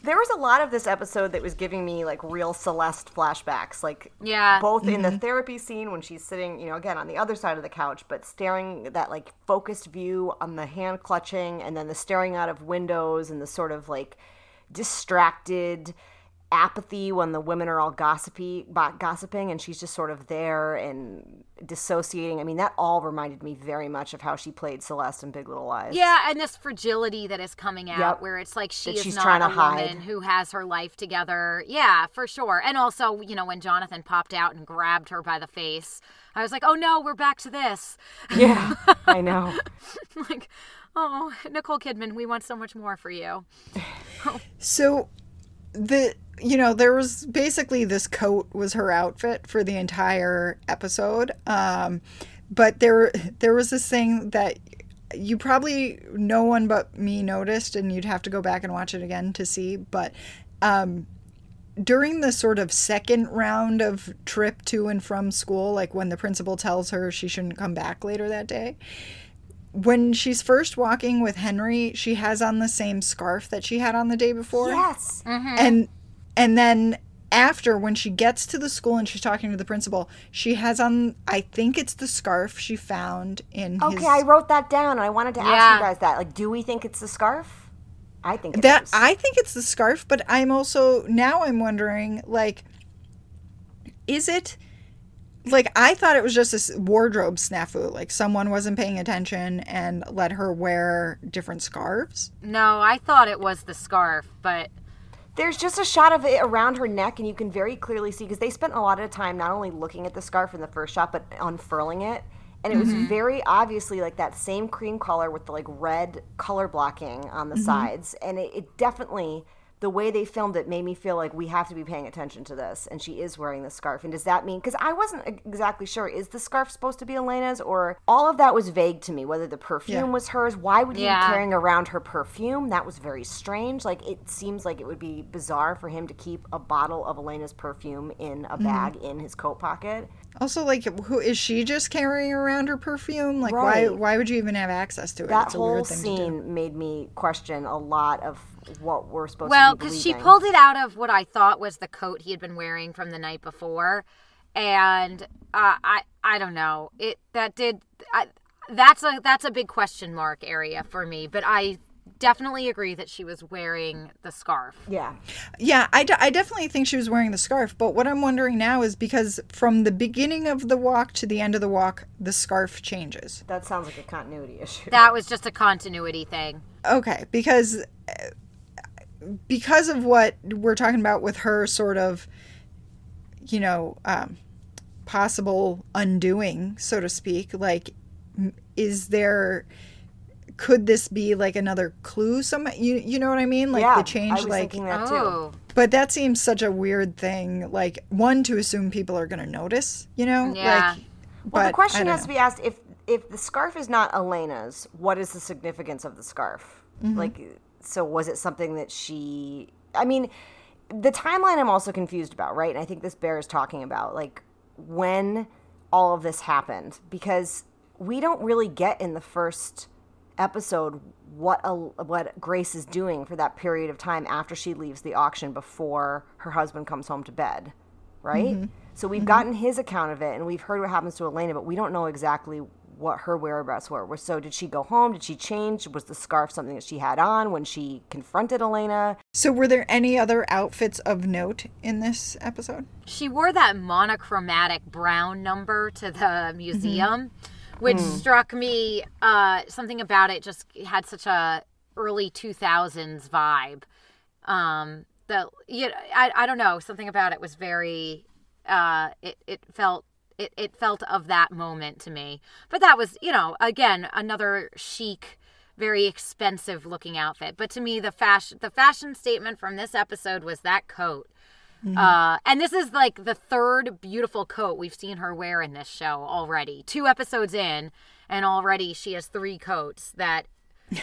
there was a lot of this episode that was giving me like real Celeste flashbacks, like Yeah. both in the mm-hmm. therapy scene when she's sitting, you know, again on the other side of the couch, but staring that like focused view on the hand clutching, and then the staring out of windows and the sort of like distracted apathy when the women are all gossipy gossiping and she's just sort of there and dissociating i mean that all reminded me very much of how she played celeste in big little lies Yeah, and this fragility that is coming out, Yep. where it's like she That is she's not trying a to hide. woman who has her life together. Yeah, for sure. And also, you know, when Jonathan popped out and grabbed her by the face, I was like, oh no, we're back to this. yeah i know like, oh, Nicole Kidman, we want so much more for you. So the you know there was basically this coat was her outfit for the entire episode. Um but there there was this thing that you probably no one but me noticed and you'd have to go back and watch it again to see. But um during the sort of second round of trip to and from school like when the principal tells her she shouldn't come back later that day when she's first walking with Henry, she has on the same scarf that she had on the day before. yes mm-hmm. And and then after when she gets to the school and she's talking to the principal, she has on I think it's the scarf she found in Okay, his I wrote that down, and I wanted to ask you guys that. Like, do we think it's the scarf? I think it that is. I think it's the scarf, but I'm also now I'm wondering like is it like I thought it was just a wardrobe snafu, like someone wasn't paying attention and let her wear different scarves. No, I thought it was the scarf, but There's just a shot of it around her neck, and you can very clearly see because they spent a lot of time not only looking at the scarf in the first shot, but unfurling it. And it was mm-hmm. very obviously like that same cream color with the like red color blocking on the mm-hmm. sides. And it, it definitely, the way they filmed it made me feel like we have to be paying attention to this. And she is wearing the scarf. And does that mean, because I wasn't exactly sure, is the scarf supposed to be Elena's or all of that was vague to me, whether the perfume Yeah. was hers. Why would he Yeah. be carrying around her perfume? That was very strange. Like it seems like it would be bizarre for him to keep a bottle of Elena's perfume in a mm-hmm. bag in his coat pocket. Also, like, who is she just carrying around her perfume? Like, why? Right. Why would you even have access to it? That it's a whole weird thing to do. scene made me question a lot of what we're supposed well, to be because she pulled it out of what I thought was the coat he had been wearing from the night before, and uh, I I don't know it that did I, that's a that's a big question mark area for me. But I definitely agree that she was wearing the scarf. Yeah. Yeah, I, I definitely think she was wearing the scarf. But what I'm wondering now is because from the beginning of the walk to the end of the walk, the scarf changes. That sounds like a continuity issue. That was just a continuity thing. Okay, because because of what we're talking about with her sort of, you know, um, possible undoing, so to speak. Like, is there? Could this be like another clue? Some you you know what I mean? Like yeah, the change, I was like. thinking that Oh, too. But that seems such a weird thing. Like one to assume people are gonna notice. You know? Yeah. Like, Well, the question I don't has to be asked: if if the scarf is not Elena's, what is the significance of the scarf? Mm-hmm. Like, so was it something that she? I mean, the timeline I'm also confused about, right? And I think this bear is talking about, like when all of this happened, because we don't really get in the first episode what a, what Grace is doing for that period of time after she leaves the auction before her husband comes home to bed, right? Mm-hmm. So we've mm-hmm. gotten his account of it and we've heard what happens to Elena, but we don't know exactly what her whereabouts were. So did she go home? Did she change? Was the scarf something that she had on when she confronted Elena? So were there any other outfits of note in this episode? she wore that monochromatic brown number to the mm-hmm. museum, which struck me. Uh, something about it just had such a early two thousands vibe. Um, the you know, I I don't know something about it was very. Uh, it it felt. It, it felt of that moment to me. But that was, you know, again, another chic, very expensive looking outfit. But to me, the fashion the fashion statement from this episode was that coat. Uh, and this is like the third beautiful coat we've seen her wear in this show already. Two episodes in, and already she has three coats that,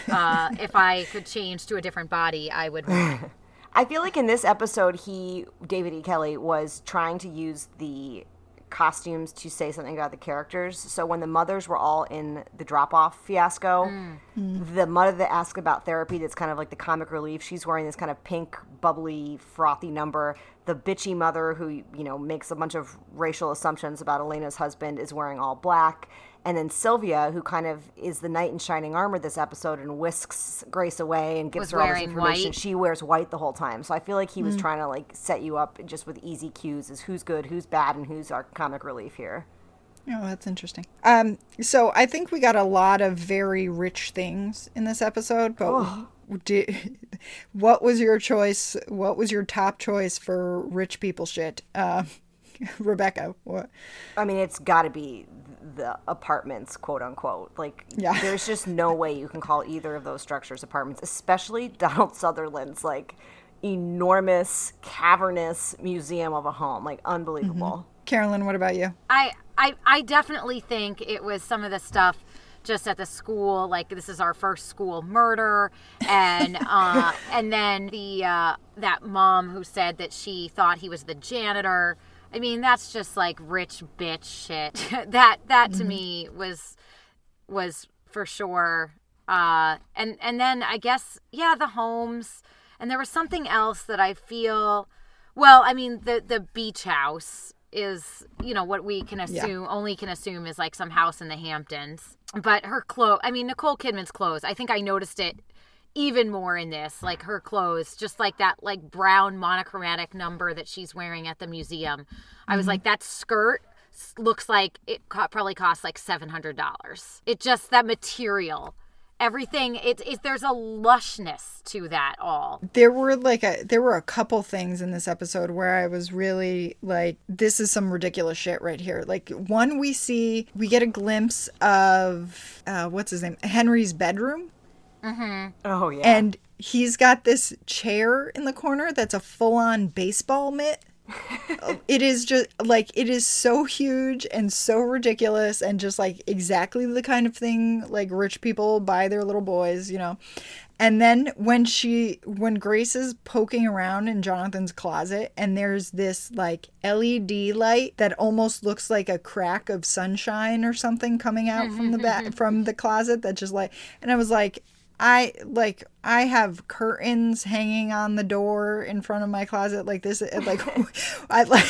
uh, if I could change to a different body, I would wear. I feel like in this episode, he, David E. Kelley, was trying to use the costumes to say something about the characters. So when the mothers were all in the drop off fiasco, mm. the mother that asks about therapy, that's kind of like the comic relief, she's wearing this kind of pink, bubbly, frothy number. The bitchy mother who, you know, makes a bunch of racial assumptions about Elena's husband is wearing all black. And then Sylvia, who kind of is the knight in shining armor this episode and whisks Grace away and gives Was her all this information, white. she wears white the whole time. So I feel like he was trying to like set you up just with easy cues as who's good, who's bad, and who's our comic relief here. Oh, that's interesting. Um, so I think we got a lot of very rich things in this episode, but did, what was your choice? What was your top choice for rich people shit? Uh, Rebecca, what? I mean, it's got to be the apartments, quote unquote. Like, Yeah. there's just no way you can call either of those structures apartments, especially Donald Sutherland's like enormous, cavernous museum of a home. Like, unbelievable. Carolyn, what about you? I, I, I definitely think it was some of the stuff just at the school, like this is our first school murder, and uh, and then the uh, that mom who said that she thought he was the janitor. I mean, that's just like rich bitch shit. that that to me was was for sure. Uh, and and then I guess yeah, the homes, and there was something else that I feel. Well, I mean the the beach house is you know what we can assume only can assume is like some house in the Hamptons. But her clothes, I mean Nicole Kidman's clothes. I think I noticed it even more in this like her clothes just like that like brown monochromatic number that she's wearing at the museum. I was like that skirt looks like it probably costs like $700 it just that material everything it, it there's a lushness to that all. There were like a there were a couple things in this episode where I was really like this is some ridiculous shit right here. Like one we see we get a glimpse of uh what's his name? Henry's bedroom Mm-hmm. Oh, yeah. and he's got this chair in the corner that's a full-on baseball mitt. it is just like it is so huge and so ridiculous and just like exactly the kind of thing like rich people buy their little boys, you know. And then when she when Grace is poking around in Jonathan's closet and there's this like LED light that almost looks like a crack of sunshine or something coming out from the back mm-hmm. from the closet that just like and I was like I like I have curtains hanging on the door in front of my closet like this like I like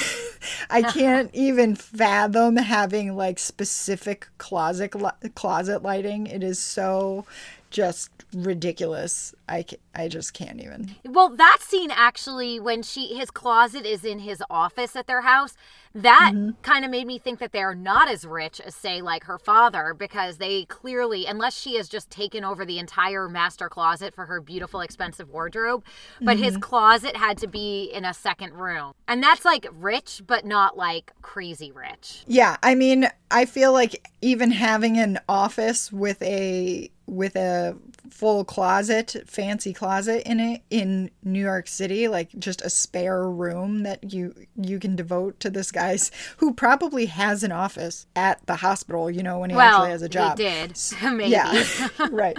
I can't even fathom having like specific closet li- closet lighting. It is so just ridiculous. I, I just can't even. Well, that scene actually, when she his closet is in his office at their house, that mm-hmm. kind of made me think that they're not as rich as say like her father because they clearly, unless she has just taken over the entire master closet for her beautiful expensive wardrobe, but his mm-hmm. closet had to be in a second room, and that's like rich, but not like crazy rich. Yeah, I mean, I feel like even having an office with a with a full closet, fancy closet in it in New York City, like just a spare room that you you can devote to this guy's who probably has an office at the hospital, you know, when he Well, actually has a job. he did maybe. Yeah. right.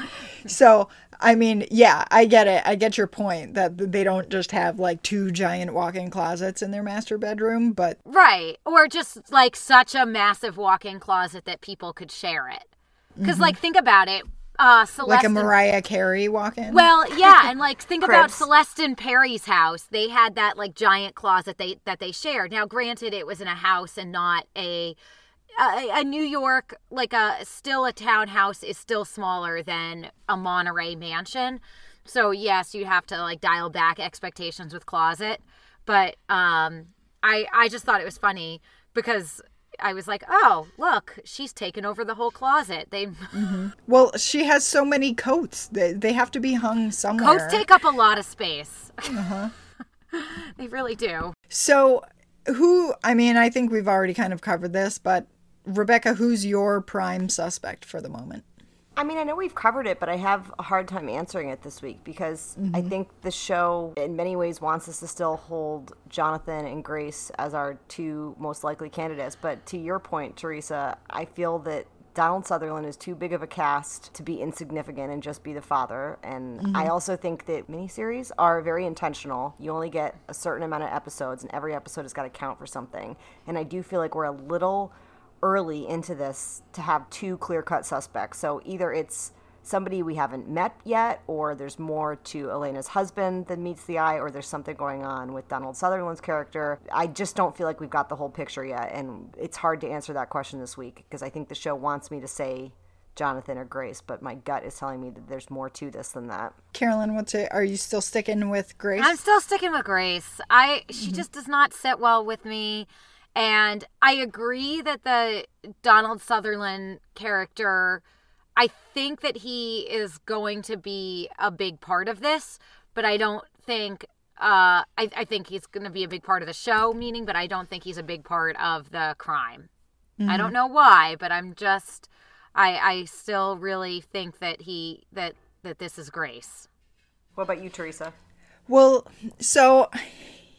So, I mean, yeah, I get it. I get your point that they don't just have like two giant walk-in closets in their master bedroom, but Right. Or just like such a massive walk in closet that people could share it. Because, mm-hmm. like, think about it. Uh, Celeste. Like a Mariah Carey walk-in. Well, yeah, and like think about Celeste and Perry's house. They had that like giant closet they that they shared. Now, granted, it was in a house and not a a, a New York like a still a townhouse is still smaller than a Monterey mansion. So yes, you have to like dial back expectations with closet. But um, I I just thought it was funny because I was like, oh look, she's taken over the whole closet. They Well, she has so many coats. They, they have to be hung somewhere. Coats take up a lot of space. Uh-huh. they really do. so, who, I mean, I think we've already kind of covered this, but Rebecca, who's your prime suspect for the moment? I mean, I know we've covered it, but I have a hard time answering it this week because I mm-hmm. think the show, in many ways, wants us to still hold Jonathan and Grace as our two most likely candidates. But to your point, Teresa, I feel that Donald Sutherland is too big of a cast to be insignificant and just be the father. And mm-hmm. I also think that miniseries are very intentional. You only get a certain amount of episodes, and every episode has got to count for something. And I do feel like we're a little early into this to have two clear cut suspects. So either it's somebody we haven't met yet, or there's more to Elena's husband than meets the eye, or there's something going on with Donald Sutherland's character. I just don't feel like we've got the whole picture yet, and it's hard to answer that question this week because I think the show wants me to say Jonathan or Grace, but my gut is telling me that there's more to this than that. Carolyn, what's it? Are you still sticking with Grace? I'm still sticking with Grace. I she mm-hmm. just does not sit well with me. And I agree that the Donald Sutherland character I think that he is going to be a big part of this, but I don't think uh I, I think he's gonna be a big part of the show, meaning but I don't think he's a big part of the crime. I don't know why, but I'm just I I still really think that he that that this is Grace. What about you, Teresa? Well, so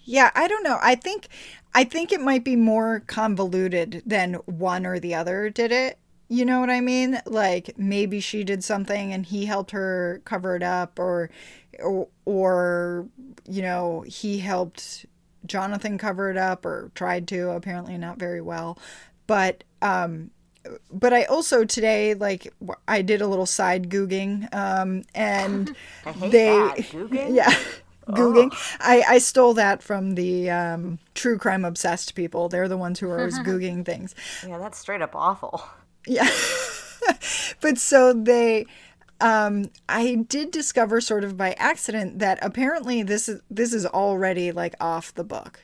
yeah, I don't know. I think I think it might be more convoluted than one or the other did it. You know what I mean? Like maybe she did something and he helped her cover it up or or, or you know, he helped Jonathan cover it up or tried to, apparently not very well. But um but I also today like I did a little side googing um and they that. Googing? googing I, I stole that from the um, true crime obsessed people. They're the ones who are always googing things. Yeah, that's straight up awful. yeah. But so they um i did discover sort of by accident that apparently this is this is already like off the book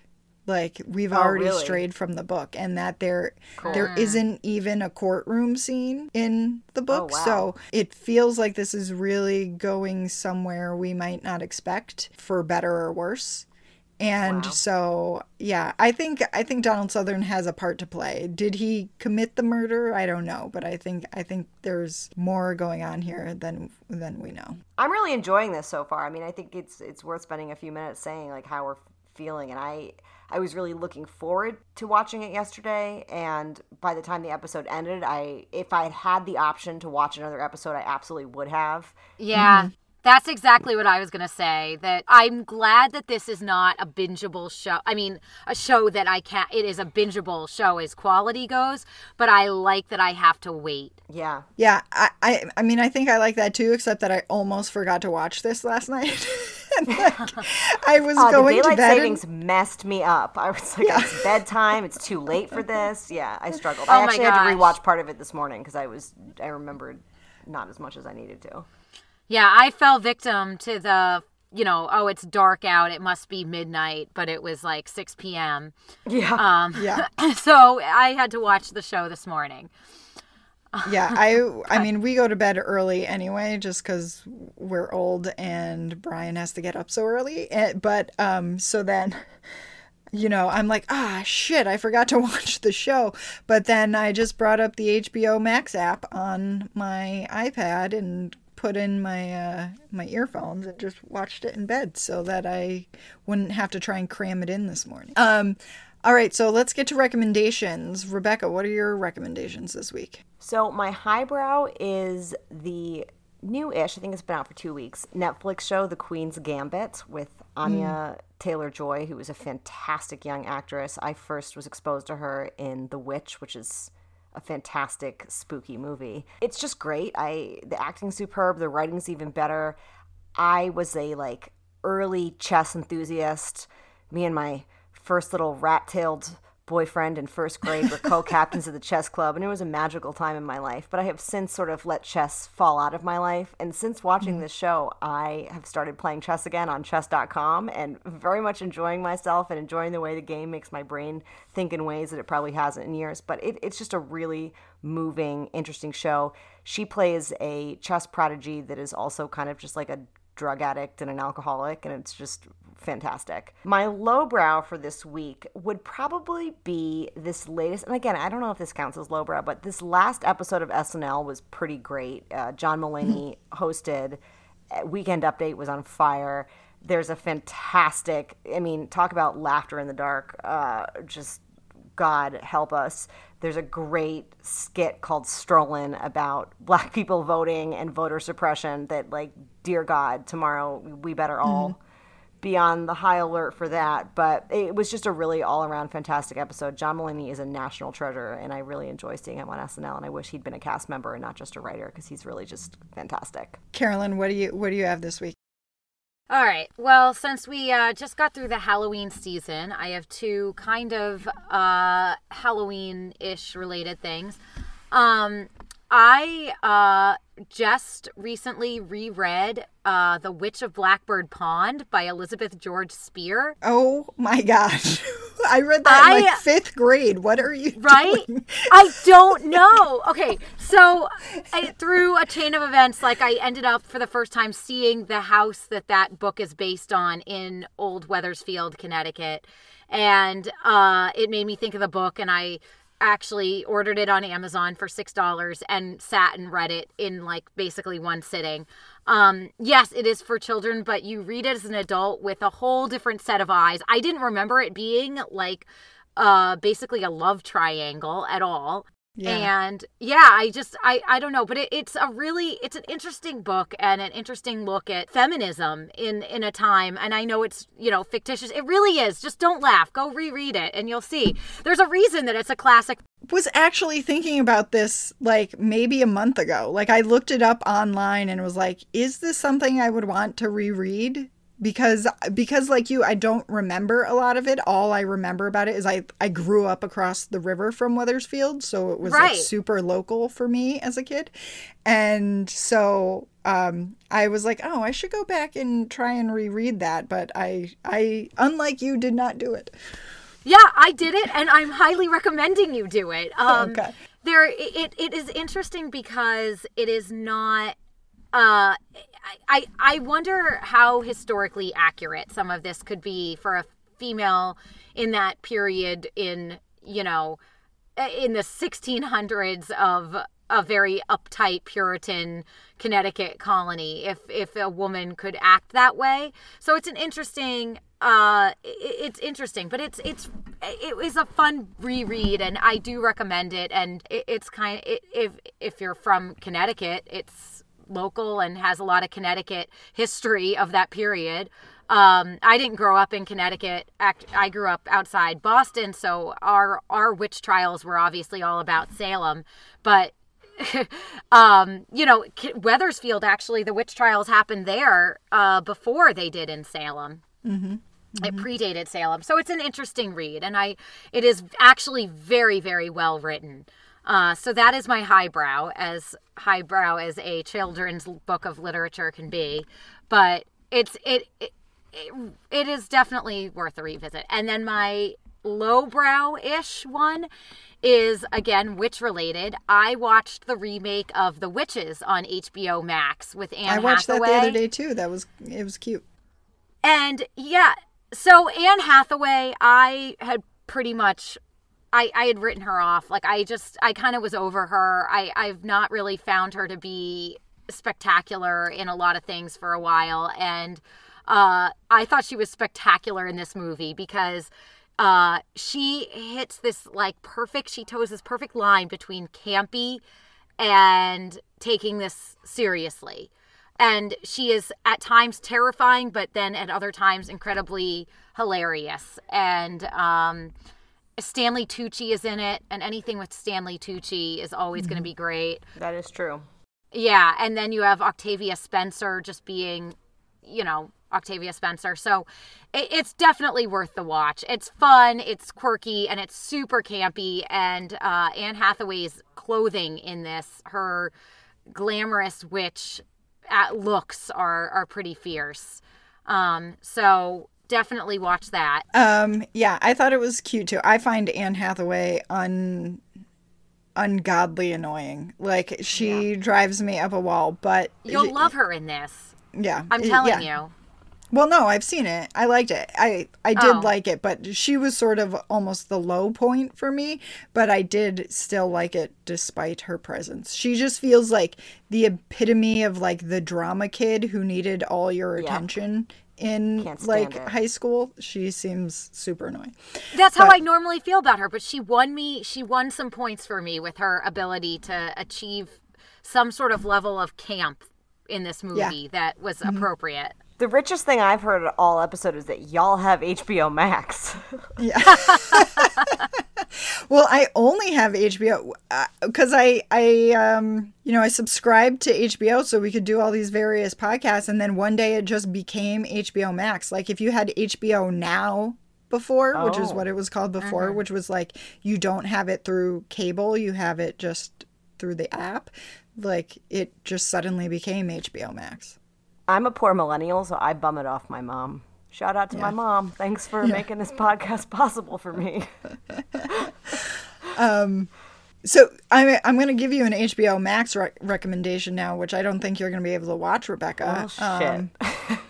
like we've oh, already really? strayed from the book and that there there hmm. isn't even a courtroom scene in the oh, book. wow. so it feels like this is really going somewhere we might not expect for better or worse. And so yeah i think i think donald sutherland has a part to play. Did he commit the murder? I don't know but i think i think there's more going on here than than we know. I'm really enjoying this so far. I mean, I think it's it's worth spending a few minutes saying like how we're feeling, and I I was really looking forward to watching it yesterday. And by the time the episode ended, I if I had had the option to watch another episode, I absolutely would have. Yeah. Mm-hmm. That's exactly what I was going to say. That I'm glad that this is not a bingeable show. I mean, a show that I can't, it is a bingeable show as quality goes, but I like that I have to wait. Yeah, yeah i i, I mean i think i like that too except that i almost forgot to watch this last night And, like, i was the going to daylight bed and- savings messed me up. I was like, it's bedtime. It's too late for this. Yeah, I struggled. Oh I my actually had to rewatch part of it this morning because I was I remembered not as much as I needed to. Yeah, I fell victim to the, you know, oh, it's dark out. It must be midnight, but it was like 6 p.m. Yeah. Um, Yeah. so I had to watch the show this morning. Yeah i i mean we go to bed early anyway just because we're old and brian has to get up so early Eh, but um so then you know i'm like ah shit i forgot to watch the show. But then i just brought up the hbo max app on my ipad and put in my uh my earphones and just watched it in bed so that i wouldn't have to try and cram it in this morning. Um all right so let's get to recommendations rebecca what are your recommendations this week So my highbrow is the new-ish. I think it's been out for two weeks. Netflix show The Queen's Gambit with Anya hmm. Taylor Joy, who is a fantastic young actress. I first was exposed to her in The Witch, which is a fantastic spooky movie. It's just great. I the acting's superb. The writing's even better. I was a like early chess enthusiast. Me and my first little rat-tailed boyfriend in first grade were co-captains of the chess club and it was a magical time in my life but i have since sort of let chess fall out of my life and since watching mm-hmm. this show i have started playing chess again on chess.com and very much enjoying myself and enjoying the way the game makes my brain think in ways that it probably hasn't in years but it, it's just a really moving interesting show. She plays a chess prodigy that is also kind of just like a drug addict and an alcoholic, and it's just fantastic. My lowbrow for this week would probably be this latest, and again, I don't know if this counts as lowbrow, but this last episode of SNL was pretty great. Uh, John Mulaney hosted. uh, Weekend Update was on fire. There's a fantastic, I mean, talk about laughter in the dark. Uh, just God help us. There's a great skit called Strolling about black people voting and voter suppression that, like, dear God, tomorrow we better all be on the high alert for that. But it was just a really all around fantastic episode. John Mulaney is a national treasure, and I really enjoy seeing him on SNL. And I wish he'd been a cast member and not just a writer because he's really just fantastic. Carolyn, what do you what do you have this week? All right. Well, since we uh, just got through the Halloween season, I have two kind of uh, Halloween ish related things. Um, I uh, just recently reread uh, The Witch of Blackbird Pond by Elizabeth George Speare. Oh my gosh. I read that in like fifth grade. What are you Right? doing? I don't know. Okay, so I, through a chain of events, like I ended up for the first time seeing the house that that book is based on in Old Wethersfield, Connecticut, and uh, it made me think of the book, and I actually ordered it on Amazon for six dollars and sat and read it in like basically one sitting. Um, yes, it is for children, but you read it as an adult with a whole different set of eyes. I didn't remember it being like uh basically a love triangle at all. Yeah. And yeah, I just I I don't know, but it, it's a really it's an interesting book and an interesting look at feminism in in a time. And I know it's you know fictitious. It really is. Just don't laugh. Go reread it, and you'll see. There's a reason that it's a classic. was actually thinking about this like maybe a month ago. Like I looked it up online and was like, is this something I would want to reread? Because because like you, I don't remember a lot of it. All I remember about it is I I grew up across the river from Wethersfield, so it was Right. like super local for me as a kid. And so um I was like, "Oh, I should go back and try and reread that." But I I unlike you did not do it. Yeah, I did it, and I'm highly recommending you do it. Um, Okay. There, it, it is interesting because it is not. Uh, I, I wonder how historically accurate some of this could be for a female in that period in you know in the 1600s of a very uptight Puritan Connecticut colony if if a woman could act that way. So it's an interesting uh it's interesting, but it's it's it was a fun reread and I do recommend it and it, it's kind it, if if you're from Connecticut, it's local and has a lot of Connecticut history of that period. Um, I didn't grow up in Connecticut. I grew up outside Boston, so our our witch trials were obviously all about Salem. But um, you know, Wethersfield actually, the witch trials happened there uh, before they did in Salem. It predated Salem, so it's an interesting read, and I it is actually very very well written. Uh, so that is my highbrow, as highbrow as a children's book of literature can be. But it's it it, it, it is definitely worth a revisit. And then my lowbrow ish one is again witch related. I watched the remake of The Witches on HBO Max with Anne I watched Hathaway. that the other day too. That was it was cute. And yeah, so Anne Hathaway, I had pretty much I, I had written her off. Like I just I kind of was over her. I, I've not really found her to be spectacular in a lot of things for a while. And uh, I thought she was spectacular in this movie because uh, she hits this like perfect, she toes this perfect line between campy and taking this seriously. And she is at times terrifying, but then at other times incredibly hilarious. And um, Stanley Tucci is in it, and anything with Stanley Tucci is always going to be great. That is true. Yeah, and then you have Octavia Spencer just being, you know, Octavia Spencer. So it, it's definitely worth the watch. It's fun, it's quirky, and it's super campy. And uh, Anne Hathaway's clothing in this, her glamorous witch at looks are are pretty fierce. Um, so definitely watch that. Um, yeah, I thought it was cute too. I find Anne Hathaway un ungodly annoying. Like she drives me up a wall, but You'll love her in this. yeah, I'm telling yeah. you. Well, no, I've seen it. I liked it. I I did Oh. like it, but she was sort of almost the low point for me, but I did still like it despite her presence. She just feels like the epitome of like the drama kid who needed all your Yep. attention in like it. high school. She seems super annoying. That's how I normally feel about her, but she won me she won some points for me with her ability to achieve some sort of level of camp in this movie that was Mm-hmm. appropriate. The richest thing I've heard all episode is that y'all have HBO Max. Well, I only have HBO because I I um you know I subscribed to HBO so we could do all these various podcasts, and then one day it just became HBO Max. Like if you had HBO Now before, which is Oh. what it was called before, which was like you don't have it through cable, you have it just through the app. Like it just suddenly became HBO Max. I'm a poor millennial, so I bum it off my mom. Shout out to my mom. Thanks for making this podcast possible for me. So I'm I'm going to give you an HBO Max rec- recommendation now, which I don't think you're going to be able to watch, Rebecca. Oh shit.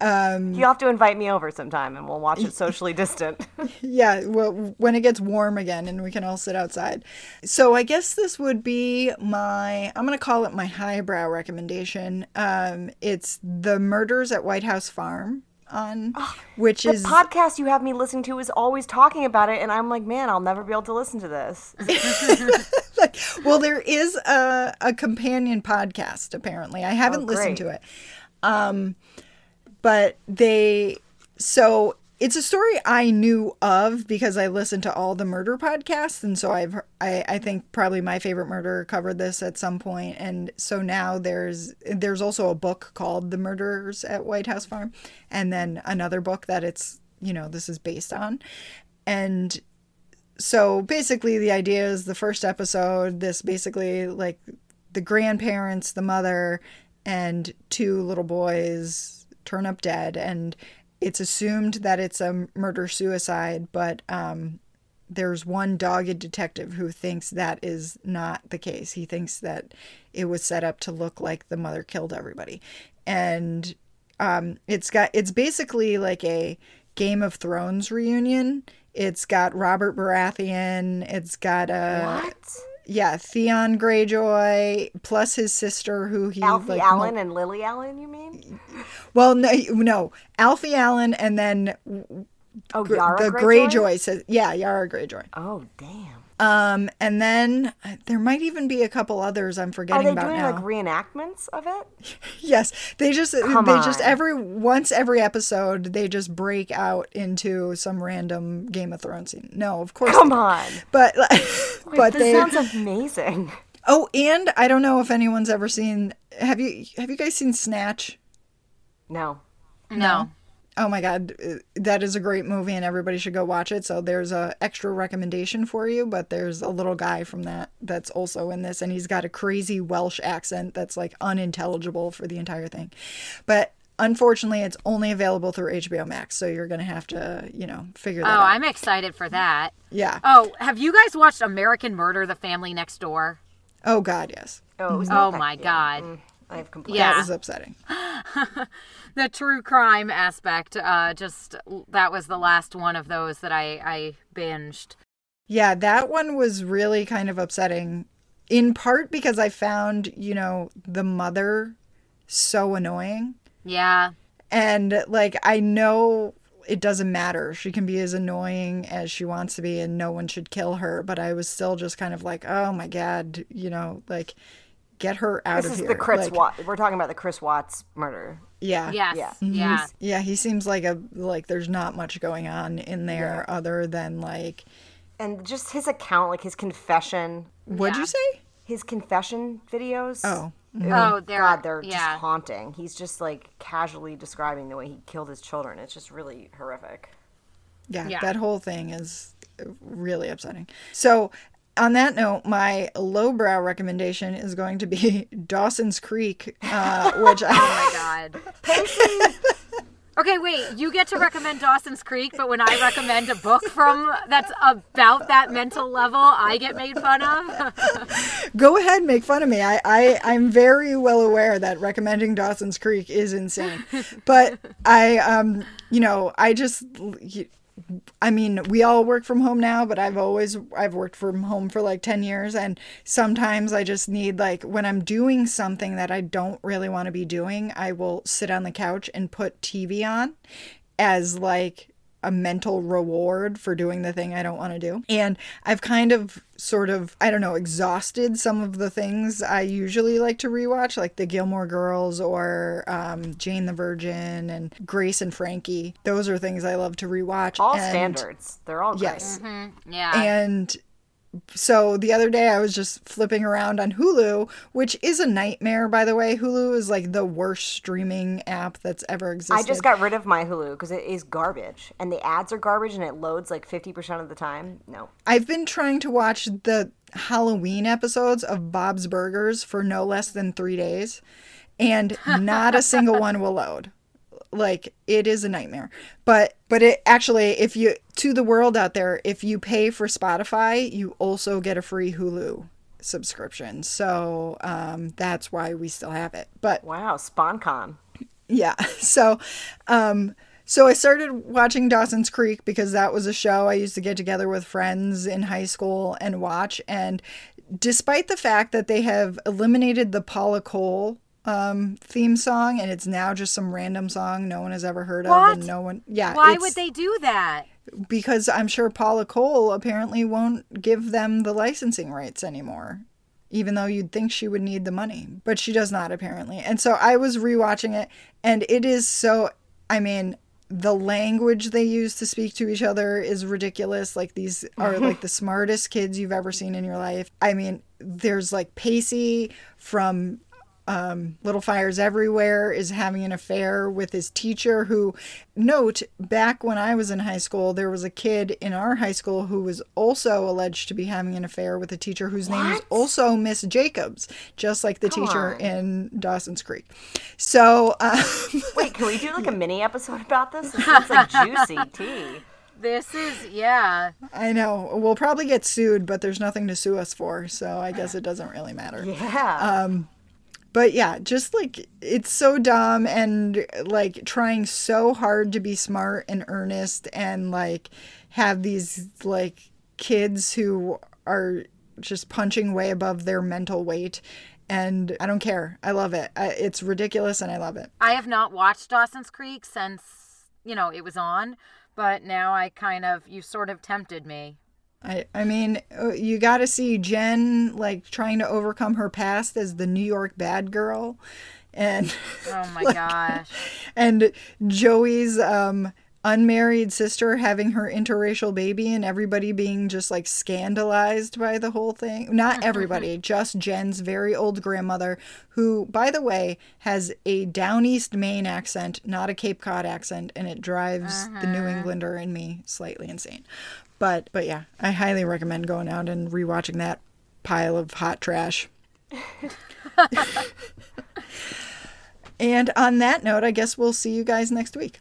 Um, You'll have to invite me over sometime and we'll watch it socially distant. Yeah, well, when it gets warm again and we can all sit outside. So I guess this would be my, I'm going to call it my highbrow recommendation. Um, it's The Murders at White House Farm on, which is the podcast you have me listening to is always talking about it, and I'm like, man, I'll never be able to listen to this. well, there is a, a companion podcast, apparently. I haven't Oh, listened to it. Um, but they, so it's a story I knew of because I listened to all the murder podcasts, and so I've I, I think probably my favorite murder covered this at some point, and so now there's there's also a book called The Murders at White House Farm, and then another book that it's you know this is based on, and so basically the idea is the first episode this basically like the grandparents the mother and two little boys turn up dead and it's assumed that it's a murder suicide but um there's one dogged detective who thinks that is not the case. He thinks that it was set up to look like the mother killed everybody. And um it's got it's basically like a game of thrones reunion. It's got robert baratheon. It's got a what? Yeah theon greyjoy plus his sister who he Alfie like, Allen mo- and Lily Allen, you mean? well no no alfie allen and then Oh, Yara the Greyjoy? greyjoy says yeah yara greyjoy Oh, damn. Um and then uh, there might even be a couple others i'm forgetting about now. Are forgetting they about doing now like reenactments of it? yes they just Come they just every once every episode they just break out into some random game of thrones scene no of course Come they- on. but but this they sounds amazing. oh and i don't know if anyone's ever seen have you have you guys seen snatch No. No. Oh my god, uh, that is a great movie and everybody should go watch it. So there's a extra recommendation for you, but there's a little guy from that that's also in this and he's got a crazy Welsh accent that's like unintelligible for the entire thing. But unfortunately, it's only available through HBO Max, so you're going to have to, you know, figure that out. Oh. I'm excited for that. yeah. Oh, have you guys watched American Murder: The Family Next Door? Oh god, yes. Oh, it was Oh my God. mm, I have complaints. Yeah. That was upsetting. the true crime aspect uh just that was the last one of those that i i binged Yeah, that one was really kind of upsetting in part because I found, you know, the mother so annoying. yeah And like I know it doesn't matter. She can be as annoying as she wants to be and no one should kill her, but I was still just kind of like, "Oh my god, you know, like get her out of here. This of is here." the Chris Like, Watts. We're talking about the Chris Watts murder. Yeah. yes Yeah. Mm-hmm. yeah Yeah, he seems like a like there's not much going on in there other than like And just his account, like his confession, what'd Yeah. you say? his confession videos. Oh. oh, mm-hmm. oh they're God, they're yeah just haunting. He's just like casually describing the way he killed his children. It's just really horrific. Yeah, Yeah. that whole thing is really upsetting. So, on that note, my lowbrow recommendation is going to be Dawson's Creek, uh, which I, oh my god okay wait you get to recommend dawson's creek but when i recommend a book from that's about that mental level i get made fun of go ahead make fun of me. I, I I'm very well aware that recommending Dawson's Creek is insane, but I um you know I just. I mean, we all work from home now, but I've always I've worked from home for like 10 years and sometimes I just need like when I'm doing something that I don't really want to be doing, I will sit on the couch and put TV on as like a mental reward for doing the thing I don't want to do. And I've kind of sort of, I don't know, exhausted some of the things I usually like to rewatch, like the Gilmore Girls or um, Jane the Virgin and Grace and Frankie. Those are things I love to rewatch. All And- standards. They're all great. Yes. yeah And so the other day I was just flipping around on Hulu, which is a nightmare, by the way. Hulu is like the worst streaming app that's ever existed. I just got rid of my Hulu because it is garbage, and the ads are garbage, and it loads like fifty percent of the time. No, I've been trying to watch the Halloween episodes of Bob's Burgers for no less than three days, and not a single one will load. Like it is a nightmare. But but it actually, if you to the world out there, if you pay for Spotify, you also get a free Hulu subscription. So um, that's why we still have it. But wow, SpawnCon. yeah. So, um, so I started watching Dawson's Creek because that was a show I used to get together with friends in high school and watch. And despite the fact that they have eliminated the Paula Cole um, theme song and it's now just some random song no one has ever heard of and no one, yeah. why would they do that Because I'm sure Paula Cole apparently won't give them the licensing rights anymore even though you'd think she would need the money. But she does not, apparently. And so I was rewatching it, and it is so. I mean, the language they use to speak to each other is ridiculous. Like, these are like the smartest kids you've ever seen in your life. I mean, there's like Pacey from um, Little Fires Everywhere is having an affair with his teacher. Who, note, back when I was in high school, there was a kid in our high school who was also alleged to be having an affair with a teacher whose name was What? also Miss Jacobs, just like the Come teacher on. in Dawson's Creek. So, um, Wait, can we do like a mini episode about this? It seems like juicy tea. this is yeah I know we'll probably get sued, but there's nothing to sue us for, so I guess it doesn't really matter. Yeah. But yeah, just like it's so dumb and like trying so hard to be smart and earnest and like have these like kids who are just punching way above their mental weight. And I don't care. I love it. I, it's ridiculous and I love it. I have not watched Dawson's Creek since, you know, it was on, but now I kind of, you sort of tempted me. I, I mean, uh, you got to see Jen like trying to overcome her past as the New York bad girl. And Oh my Like- gosh. and Joey's um unmarried sister having her interracial baby and everybody being just like scandalized by the whole thing. Not everybody, just Jen's very old grandmother, who, by the way, has a down east Maine accent, not a Cape Cod accent, and it drives the New Englander in me slightly insane. But but yeah, I highly recommend going out and rewatching that pile of hot trash. and on that note, I guess we'll see you guys next week.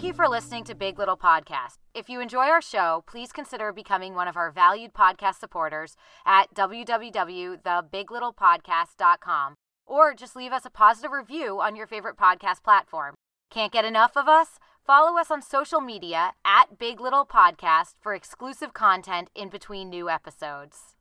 Thank you for listening to Big Little Podcast. If you enjoy our show, please consider becoming one of our valued podcast supporters at www.thebiglittlepodcast.com or just leave us a positive review on your favorite podcast platform. Can't get enough of us? Follow us on social media at Big Little Podcast for exclusive content in between new episodes.